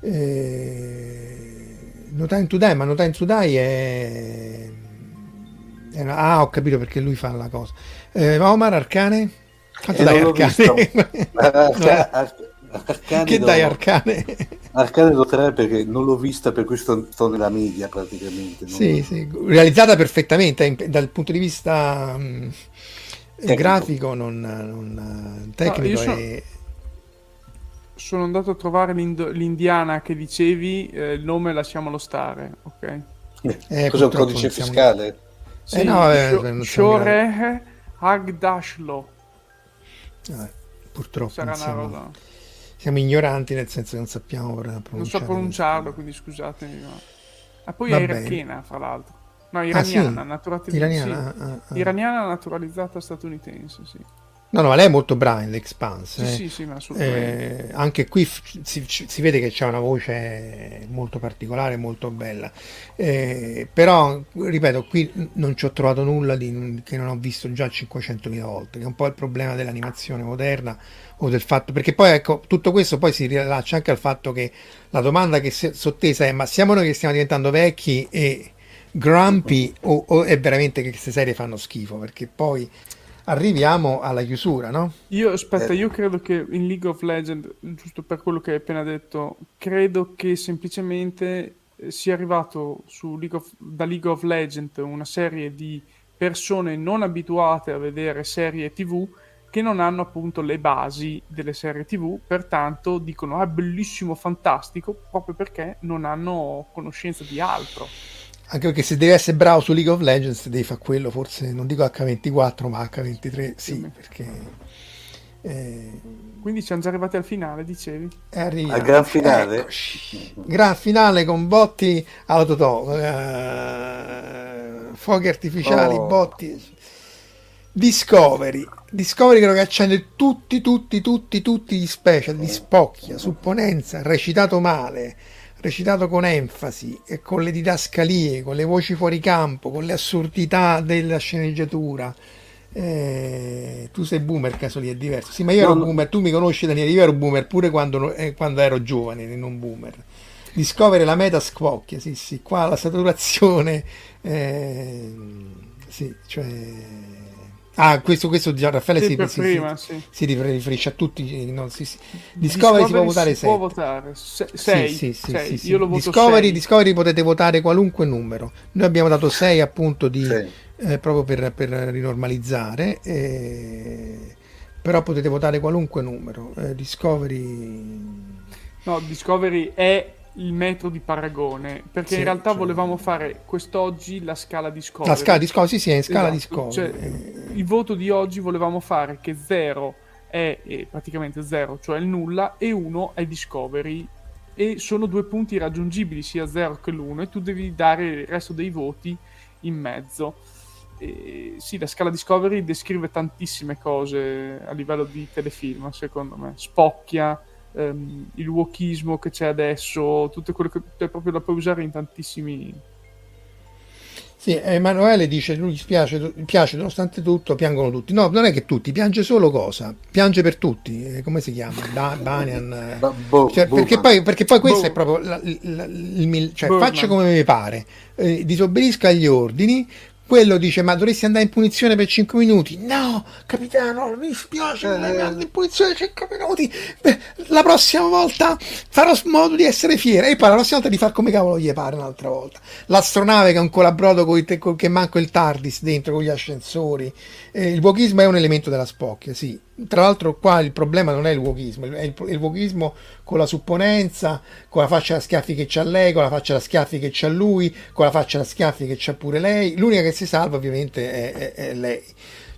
Eh, no Time to Die, ma No Time to Die è... una... Ah, ho capito perché lui fa la cosa. Eh, Omar Arcane? Quanto dai Arcane? Arcane che dai Arcane? Arcane lo 3 perché non l'ho vista per cui sto, sto nella media praticamente. Sì, sì, realizzata perfettamente in, dal punto di vista um, grafico, non, non tecnico. No, sono, e... sono andato a trovare l'indiana che dicevi, eh, il nome lasciamolo stare, ok? Eh, Cos'è un codice fiscale? Sì, eh no, eh, Shore Hagdashlo. Eh, purtroppo. Sarà una roba siamo ignoranti nel senso che non sappiamo pronunciare. Non so pronunciarlo, quindi scusatemi. Ma... Ah, poi Va è irachena, fra l'altro. No, iraniana, ah, sì? naturalizzata. Iraniana, sì. ah, ah. iraniana naturalizzata statunitense, sì. No, no, ma lei è molto brava l'Expanse. Sì, eh. sì, sì, ma assolutamente. Eh, anche qui f- si, si, vede che c'è una voce molto particolare, molto bella. Eh, però, ripeto, qui non ci ho trovato nulla di, che non ho visto già 500.000 volte, che è un po' il problema dell'animazione moderna o del fatto... Perché poi, ecco, tutto questo poi si rilascia anche al fatto che la domanda che si è sottesa è ma siamo noi che stiamo diventando vecchi e grumpy o, o è veramente che queste serie fanno schifo? Perché poi arriviamo alla chiusura, no? Io aspetta, eh. io credo che in League of Legends, giusto per quello che hai appena detto, credo che semplicemente eh, sia arrivato League of, da League of Legends una serie di persone non abituate a vedere serie TV che non hanno appunto le basi delle serie TV, pertanto dicono ah bellissimo, fantastico, proprio perché non hanno conoscenza di altro. Anche perché se devi essere bravo su League of Legends devi fare quello, forse non dico H24 ma H23, sì, sì perché... Eh... Quindi siamo già arrivati al finale, dicevi? Arriviamo. Al gran finale? Eccoci. Gran finale con botti all'autotò, uh, fuochi artificiali, oh. botti... Discovery, Discovery che lo accende tutti, tutti, tutti, tutti gli special di spocchia, supponenza, recitato male, recitato con enfasi e con le didascalie, con le voci fuori campo, con le assurdità della sceneggiatura. Eh, tu sei boomer, caso lì è diverso. Sì, ma io ero no, boomer, tu mi conosci Daniele, io ero boomer pure quando, eh, quando ero giovane, non boomer. Discovery la meta squocchia, sì, sì, qua la saturazione, eh, sì, cioè Ah, questo, questo già Raffaele sì, si, si, prima, si, sì. si, riferisce a tutti. No, si, Discovery, Discovery, si può votare 6. Può votare 6. Sì, sì, Io lo voto Discovery, 6. Discovery potete votare qualunque numero. Noi abbiamo dato 6 appunto di, eh, proprio per, per rinormalizzare. Eh, però potete votare qualunque numero. Eh, Discovery. No, Discovery è il metro di paragone perché sì, in realtà cioè... volevamo fare quest'oggi la scala di Discovery la scala di Discovery sì sì è in scala esatto. di Discovery cioè, il voto di oggi volevamo fare che 0 è, è praticamente 0 cioè il nulla e 1 è Discovery. E sono due punti raggiungibili sia 0 che l'1 e tu devi dare il resto dei voti in mezzo. E, sì la scala Discovery descrive tantissime cose a livello di telefilm secondo me. Spocchia ehm, il wokismo che c'è adesso, tutto quello che cioè, proprio la puoi usare in tantissimi Sì, Emanuele dice, lui gli spiace, piace nonostante tutto, piangono tutti. No, non è che tutti, piange solo cosa? Piange per tutti, eh, come si chiama? Da, Banian. Bo, cioè, perché, poi, perché, poi, questo bo. è proprio la, la, il, il, cioè, faccio come mi pare, eh, disobbedisca agli ordini, quello dice ma dovresti andare in punizione per 5 minuti? No capitano mi spiace eh. andare in punizione per 5 minuti. Beh, la prossima volta farò modo di essere fiera. E poi la prossima volta di far come cavolo gli pare un'altra volta. L'astronave che è un colabrodo con, che manco il TARDIS dentro con gli ascensori. Eh, il wokismo è un elemento della spocchia sì tra l'altro qua il problema non è il wokismo, è il, il wokismo con la supponenza, con la faccia da schiaffi che c'ha lei, con la faccia da schiaffi che c'ha lui, con la faccia da schiaffi che c'ha pure lei. L'unica che si salva ovviamente è, è, è lei.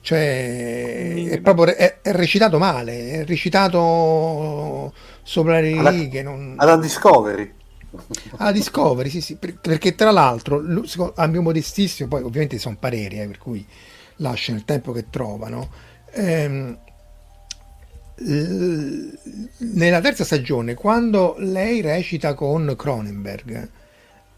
Cioè, è proprio è, è, recitato male, è recitato sopra le righe. Alla, non... alla Discovery. Alla Discovery, sì, sì, perché tra l'altro, a mio modestissimo, poi ovviamente sono pareri, eh, per cui lasciano il tempo che trovano. Ehm, nella terza stagione, quando lei recita con Cronenberg,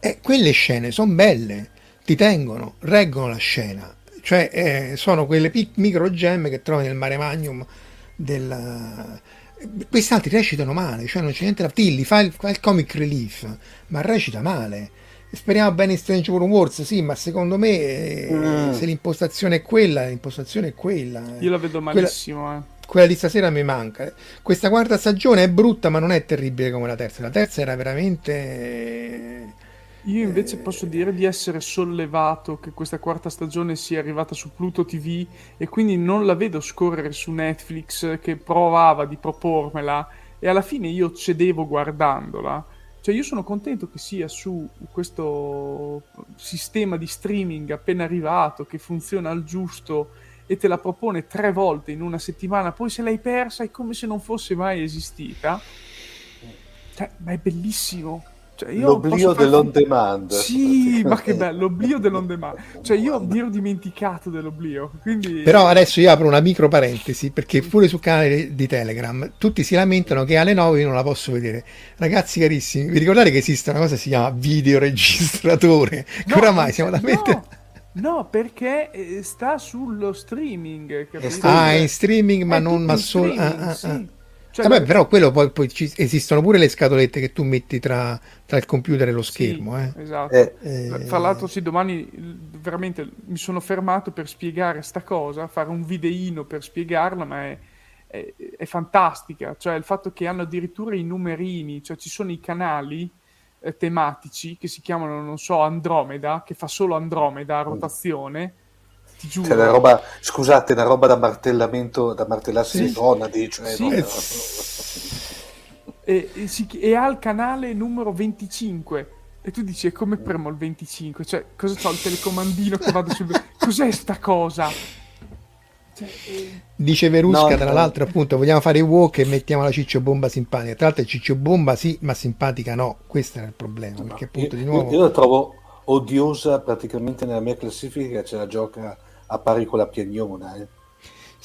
eh, quelle scene sono belle, ti tengono, reggono la scena, cioè eh, sono quelle pic- micro gemme che trovi nel mare magnum del... Questi altri recitano male, cioè non c'è niente da... Tilly fa il, fa il comic relief, ma recita male. Speriamo bene in Strange World Wars, sì, ma secondo me eh, mm. se l'impostazione è quella, l'impostazione è quella. Io la vedo malissimo, quella... eh quella di stasera mi manca. Questa quarta stagione è brutta, ma non è terribile come la terza. La terza era veramente. Io invece eh... posso dire di essere sollevato che questa quarta stagione sia arrivata su Pluto TV e quindi non la vedo scorrere su Netflix che provava di propormela e alla fine io cedevo guardandola. Cioè io sono contento che sia su questo sistema di streaming appena arrivato, che funziona al giusto e te la propone tre volte in una settimana, poi se l'hai persa è come se non fosse mai esistita. Cioè, ma è bellissimo. Cioè, l'oblio dell'on demand. Sì, ma che bello, l'oblio dell'on demand. Cioè, io mi ero dimenticato dell'oblio. Quindi... Però adesso io apro una micro parentesi, perché pure sul canale di Telegram tutti si lamentano che alle 9 io non la posso vedere. Ragazzi carissimi, vi ricordate che esiste una cosa che si chiama videoregistratore? No, che oramai siamo talmente... No No, perché eh, sta sullo streaming. Capito? Ah, in streaming, ma non ma solo. Ah, ah, sì. ah. Cioè, Vabbè, però quello poi, poi ci, esistono pure le scatolette che tu metti tra, tra il computer e lo schermo. Sì, eh. Esatto. Eh, Tra l'altro, sì, domani veramente mi sono fermato per spiegare sta cosa, fare un videino per spiegarla, ma è, è, è fantastica. Cioè, il fatto che hanno addirittura i numerini, cioè ci sono i canali eh, tematici che si chiamano, non so, Andromeda, che fa solo Andromeda a mm. rotazione. Ti giuro. Cioè, roba, scusate, una roba da martellamento, da martellarsi sì. le gonadi. Cioè, sì. no, e, e, si, e, ha il canale numero 25. E tu dici, e come premo il 25? Cioè, cosa c'ho il telecomandino che vado sul... Cos'è sta cosa? Dice Verusca, no, tra no. l'altro, appunto, vogliamo fare i walk e mettiamo la ciccio bomba simpatica. Tra l'altro, ciccio bomba sì, ma simpatica no. Questo era il problema. No, perché, appunto, io, di nuovo... io la trovo odiosa praticamente nella mia classifica. Ce la gioca a pari con la piagnona. Eh.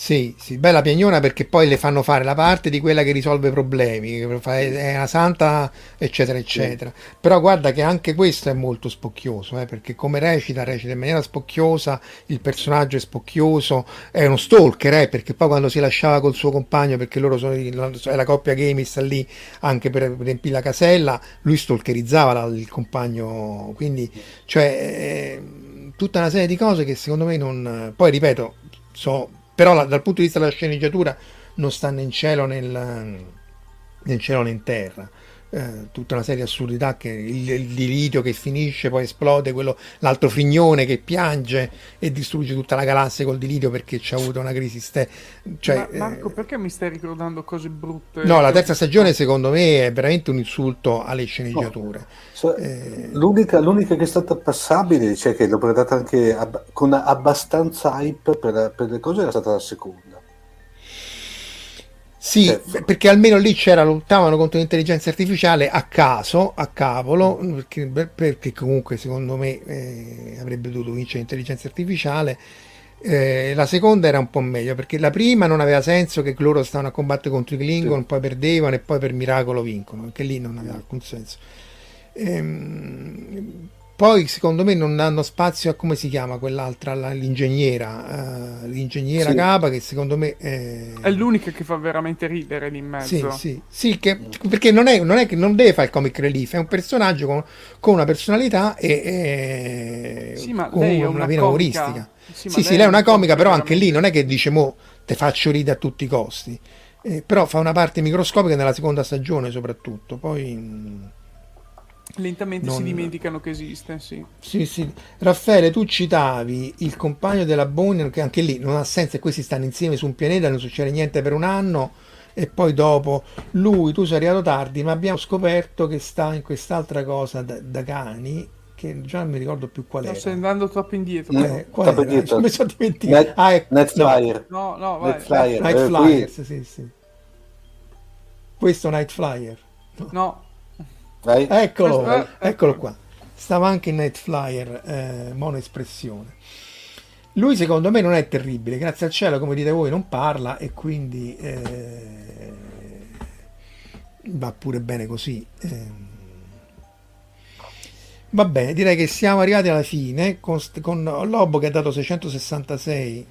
Sì, sì, bella piagnona perché poi le fanno fare la parte di quella che risolve problemi, è una santa, eccetera, eccetera. Sì. Però guarda che anche questo è molto spocchioso, eh, perché come recita, recita in maniera spocchiosa, il personaggio è spocchioso, è uno stalker, eh, perché poi quando si lasciava col suo compagno, perché loro sono è la coppia gay sta lì anche per riempire la casella, lui stalkerizzava il compagno, quindi cioè eh, tutta una serie di cose che secondo me non... Poi ripeto, so però la, dal punto di vista della sceneggiatura non sta né in cielo né in, né in cielo né in terra. Eh, tutta una serie di assurdità che il, il dilidio che finisce poi esplode quello, l'altro frignone che piange e distrugge tutta la galassia col dilidio perché c'è avuto una crisi ste- cioè, Ma, Marco eh, perché mi stai ricordando cose brutte no la terza stagione secondo me è veramente un insulto alle sceneggiature no. cioè, eh, l'unica, l'unica, che è stata passabile cioè che l'ho guardata anche ab- con abbastanza hype per, per le cose era stata la seconda sì, certo. perché almeno lì c'era, lottavano contro l'intelligenza artificiale a caso, a cavolo, perché, perché comunque secondo me eh, avrebbe dovuto vincere l'intelligenza artificiale. Eh, la seconda era un po' meglio perché la prima non aveva senso che loro stavano a combattere contro i Klingon, sì. poi perdevano e poi per miracolo vincono, perché lì non aveva alcun senso. Ehm, poi secondo me non danno spazio a come si chiama quell'altra, la, l'ingegnera, uh, l'ingegnera sì. capa che secondo me è... è... l'unica che fa veramente ridere lì in mezzo. Sì, sì, sì che, perché non è, non è, che non deve fare il comic relief, è un personaggio con, con una personalità e, e sì, ma con una, una vena umoristica. Sì, sì, sì, lei è una comica, però anche lì non è che dice mo te faccio ridere a tutti i costi. Eh, però fa una parte microscopica nella seconda stagione soprattutto, poi... Lentamente non... si dimenticano che esiste, sì. Sì, sì. Raffaele, tu citavi il compagno della Bonnie, che anche lì non ha senso, e questi stanno insieme su un pianeta, non succede niente per un anno, e poi dopo lui, tu sei arrivato tardi, ma abbiamo scoperto che sta in quest'altra cosa da, da cani, che già non mi ricordo più qual è. Stai andando troppo indietro. Eh, qual troppo indietro. Come sono dimenticato? Net, ah, ecco, Netflyer. No, no, vai. Netflyer. Night eh, Flyers, sì, sì. Questo Night Flyer. No. no. Vai. Eccolo, Questo, eh, eccolo qua. Stava anche in Night Flyer, eh, mono espressione. Lui secondo me non è terribile, grazie al cielo, come dite voi, non parla e quindi eh, va pure bene così. Eh. Va bene, direi che siamo arrivati alla fine con, con Lobo che ha dato 666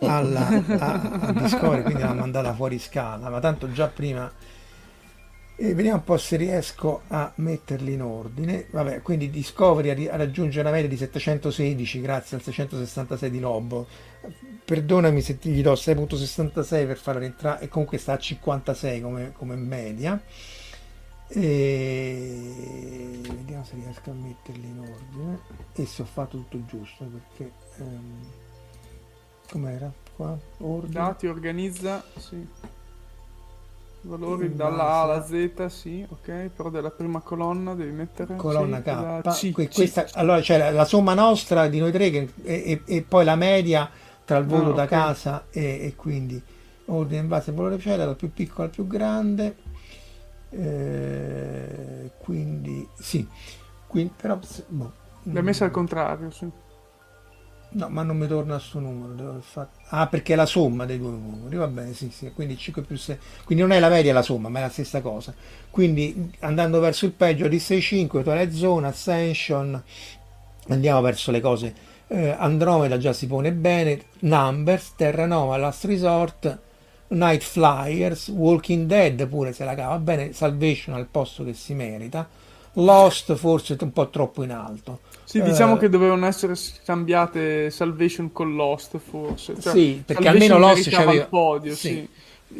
alla, a, a Discovery, quindi l'ha mandata fuori scala, ma tanto già prima e vediamo un po' se riesco a metterli in ordine. Vabbè quindi Discovery raggiunge una media di 716 grazie al 666 di Lobo. Perdonami se ti gli do 6.66 per farlo rientrare e comunque sta a 56 come, come media. E vediamo se riesco a metterli in ordine. E se ho fatto tutto giusto perché um, com'era qua? Ordine. Dati organizza sì valori dalla A alla Z, sì, ok, però della prima colonna devi mettere colonna K. C, que- questa, C. Allora c'è la, la, somma nostra di noi tre che, e, e, e, poi la media tra il voto ah, da okay. casa e, e, quindi ordine in base al valore c'è dal più piccolo al più grande. Eh, quindi sì, quindi, però boh, l'hai messa al contrario, sì. No, ma non mi torna a suo numero. Ah, perché è la somma dei due numeri. Va bene, sì, sì. Quindi 5 più 6. Quindi non è la media la somma, ma è la stessa cosa. Quindi andando verso il peggio di 6, 5, Twilight Zone, Ascension, andiamo verso le cose. Eh, Andromeda già si pone bene, Numbers, Terranova, Last Resort, Night Flyers, Walking Dead pure se la cava bene, Salvation al posto che si merita, Lost forse un po' troppo in alto. Sì, diciamo eh, che dovevano essere scambiate Salvation con Lost, forse. Cioè, sì, perché Salvation almeno Lost c'aveva il podio, sì. sì.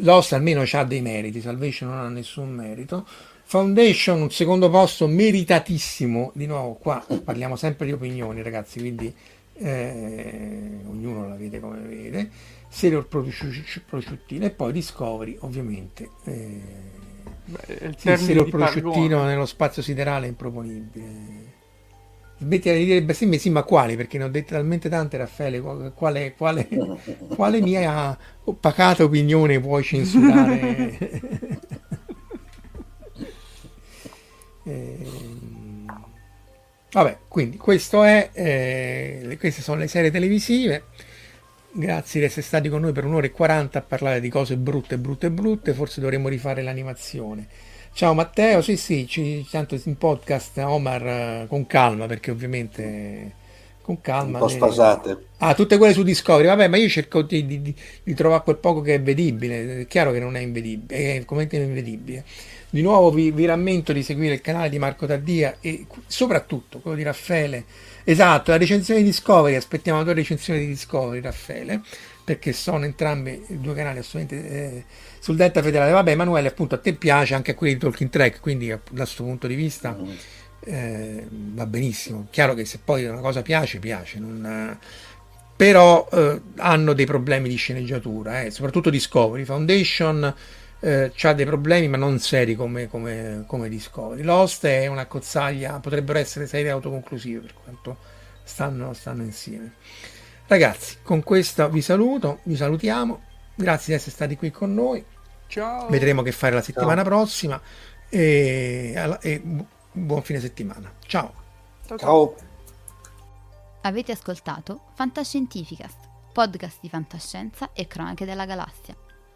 Lost almeno ha dei meriti, Salvation non ha nessun merito. Foundation, un secondo posto meritatissimo. Di nuovo, qua parliamo sempre di opinioni, ragazzi, quindi eh, ognuno la vede come vede. Serial prosciuttino e poi Discovery, ovviamente. Eh, il sì, Serial prosciuttino nello spazio siderale è improponibile smettila di dire bestemmie, sì, ma quali? Perché ne ho dette talmente tante, Raffaele. Quale, quale, quale mia pacata opinione puoi censurare? eh, vabbè, quindi questo è, eh, queste sono le serie televisive. Grazie di essere stati con noi per un'ora e 40 a parlare di cose brutte, brutte, brutte. Forse dovremmo rifare l'animazione. Ciao Matteo, sì sì, ci, tanto in podcast Omar eh, con calma perché ovviamente con calma. Un po' sfasate. Ah, tutte quelle su Discovery, vabbè, ma io cerco di, di, di, trovare quel poco che è vedibile, è chiaro che non è invedibile, è completamente invedibile. Di nuovo vi, vi, rammento di seguire il canale di Marco Taddia e soprattutto quello di Raffaele. Esatto, la recensione di Discovery, aspettiamo la tua recensione di Discovery Raffaele, perché sono entrambi due canali assolutamente... Eh, sul Delta Federale. Vabbè, Emanuele, appunto, a te piace anche a quelli di Talking Track, quindi dal questo punto di vista eh, va benissimo. Chiaro che se poi una cosa piace, piace. Non, però eh, hanno dei problemi di sceneggiatura, eh, soprattutto Discovery. Foundation eh, ha dei problemi, ma non seri come, come, come, Discovery. Lost è una cozzaglia, potrebbero essere serie autoconclusive per quanto stanno, stanno insieme. Ragazzi, con questo vi saluto, vi salutiamo. Grazie di essere stati qui con noi. Ciao. Vedremo che fare la settimana ciao. prossima e, e, buon fine settimana. Ciao. Ciao. ciao. Avete ascoltato Fantascientificast, podcast di fantascienza e cronache della galassia,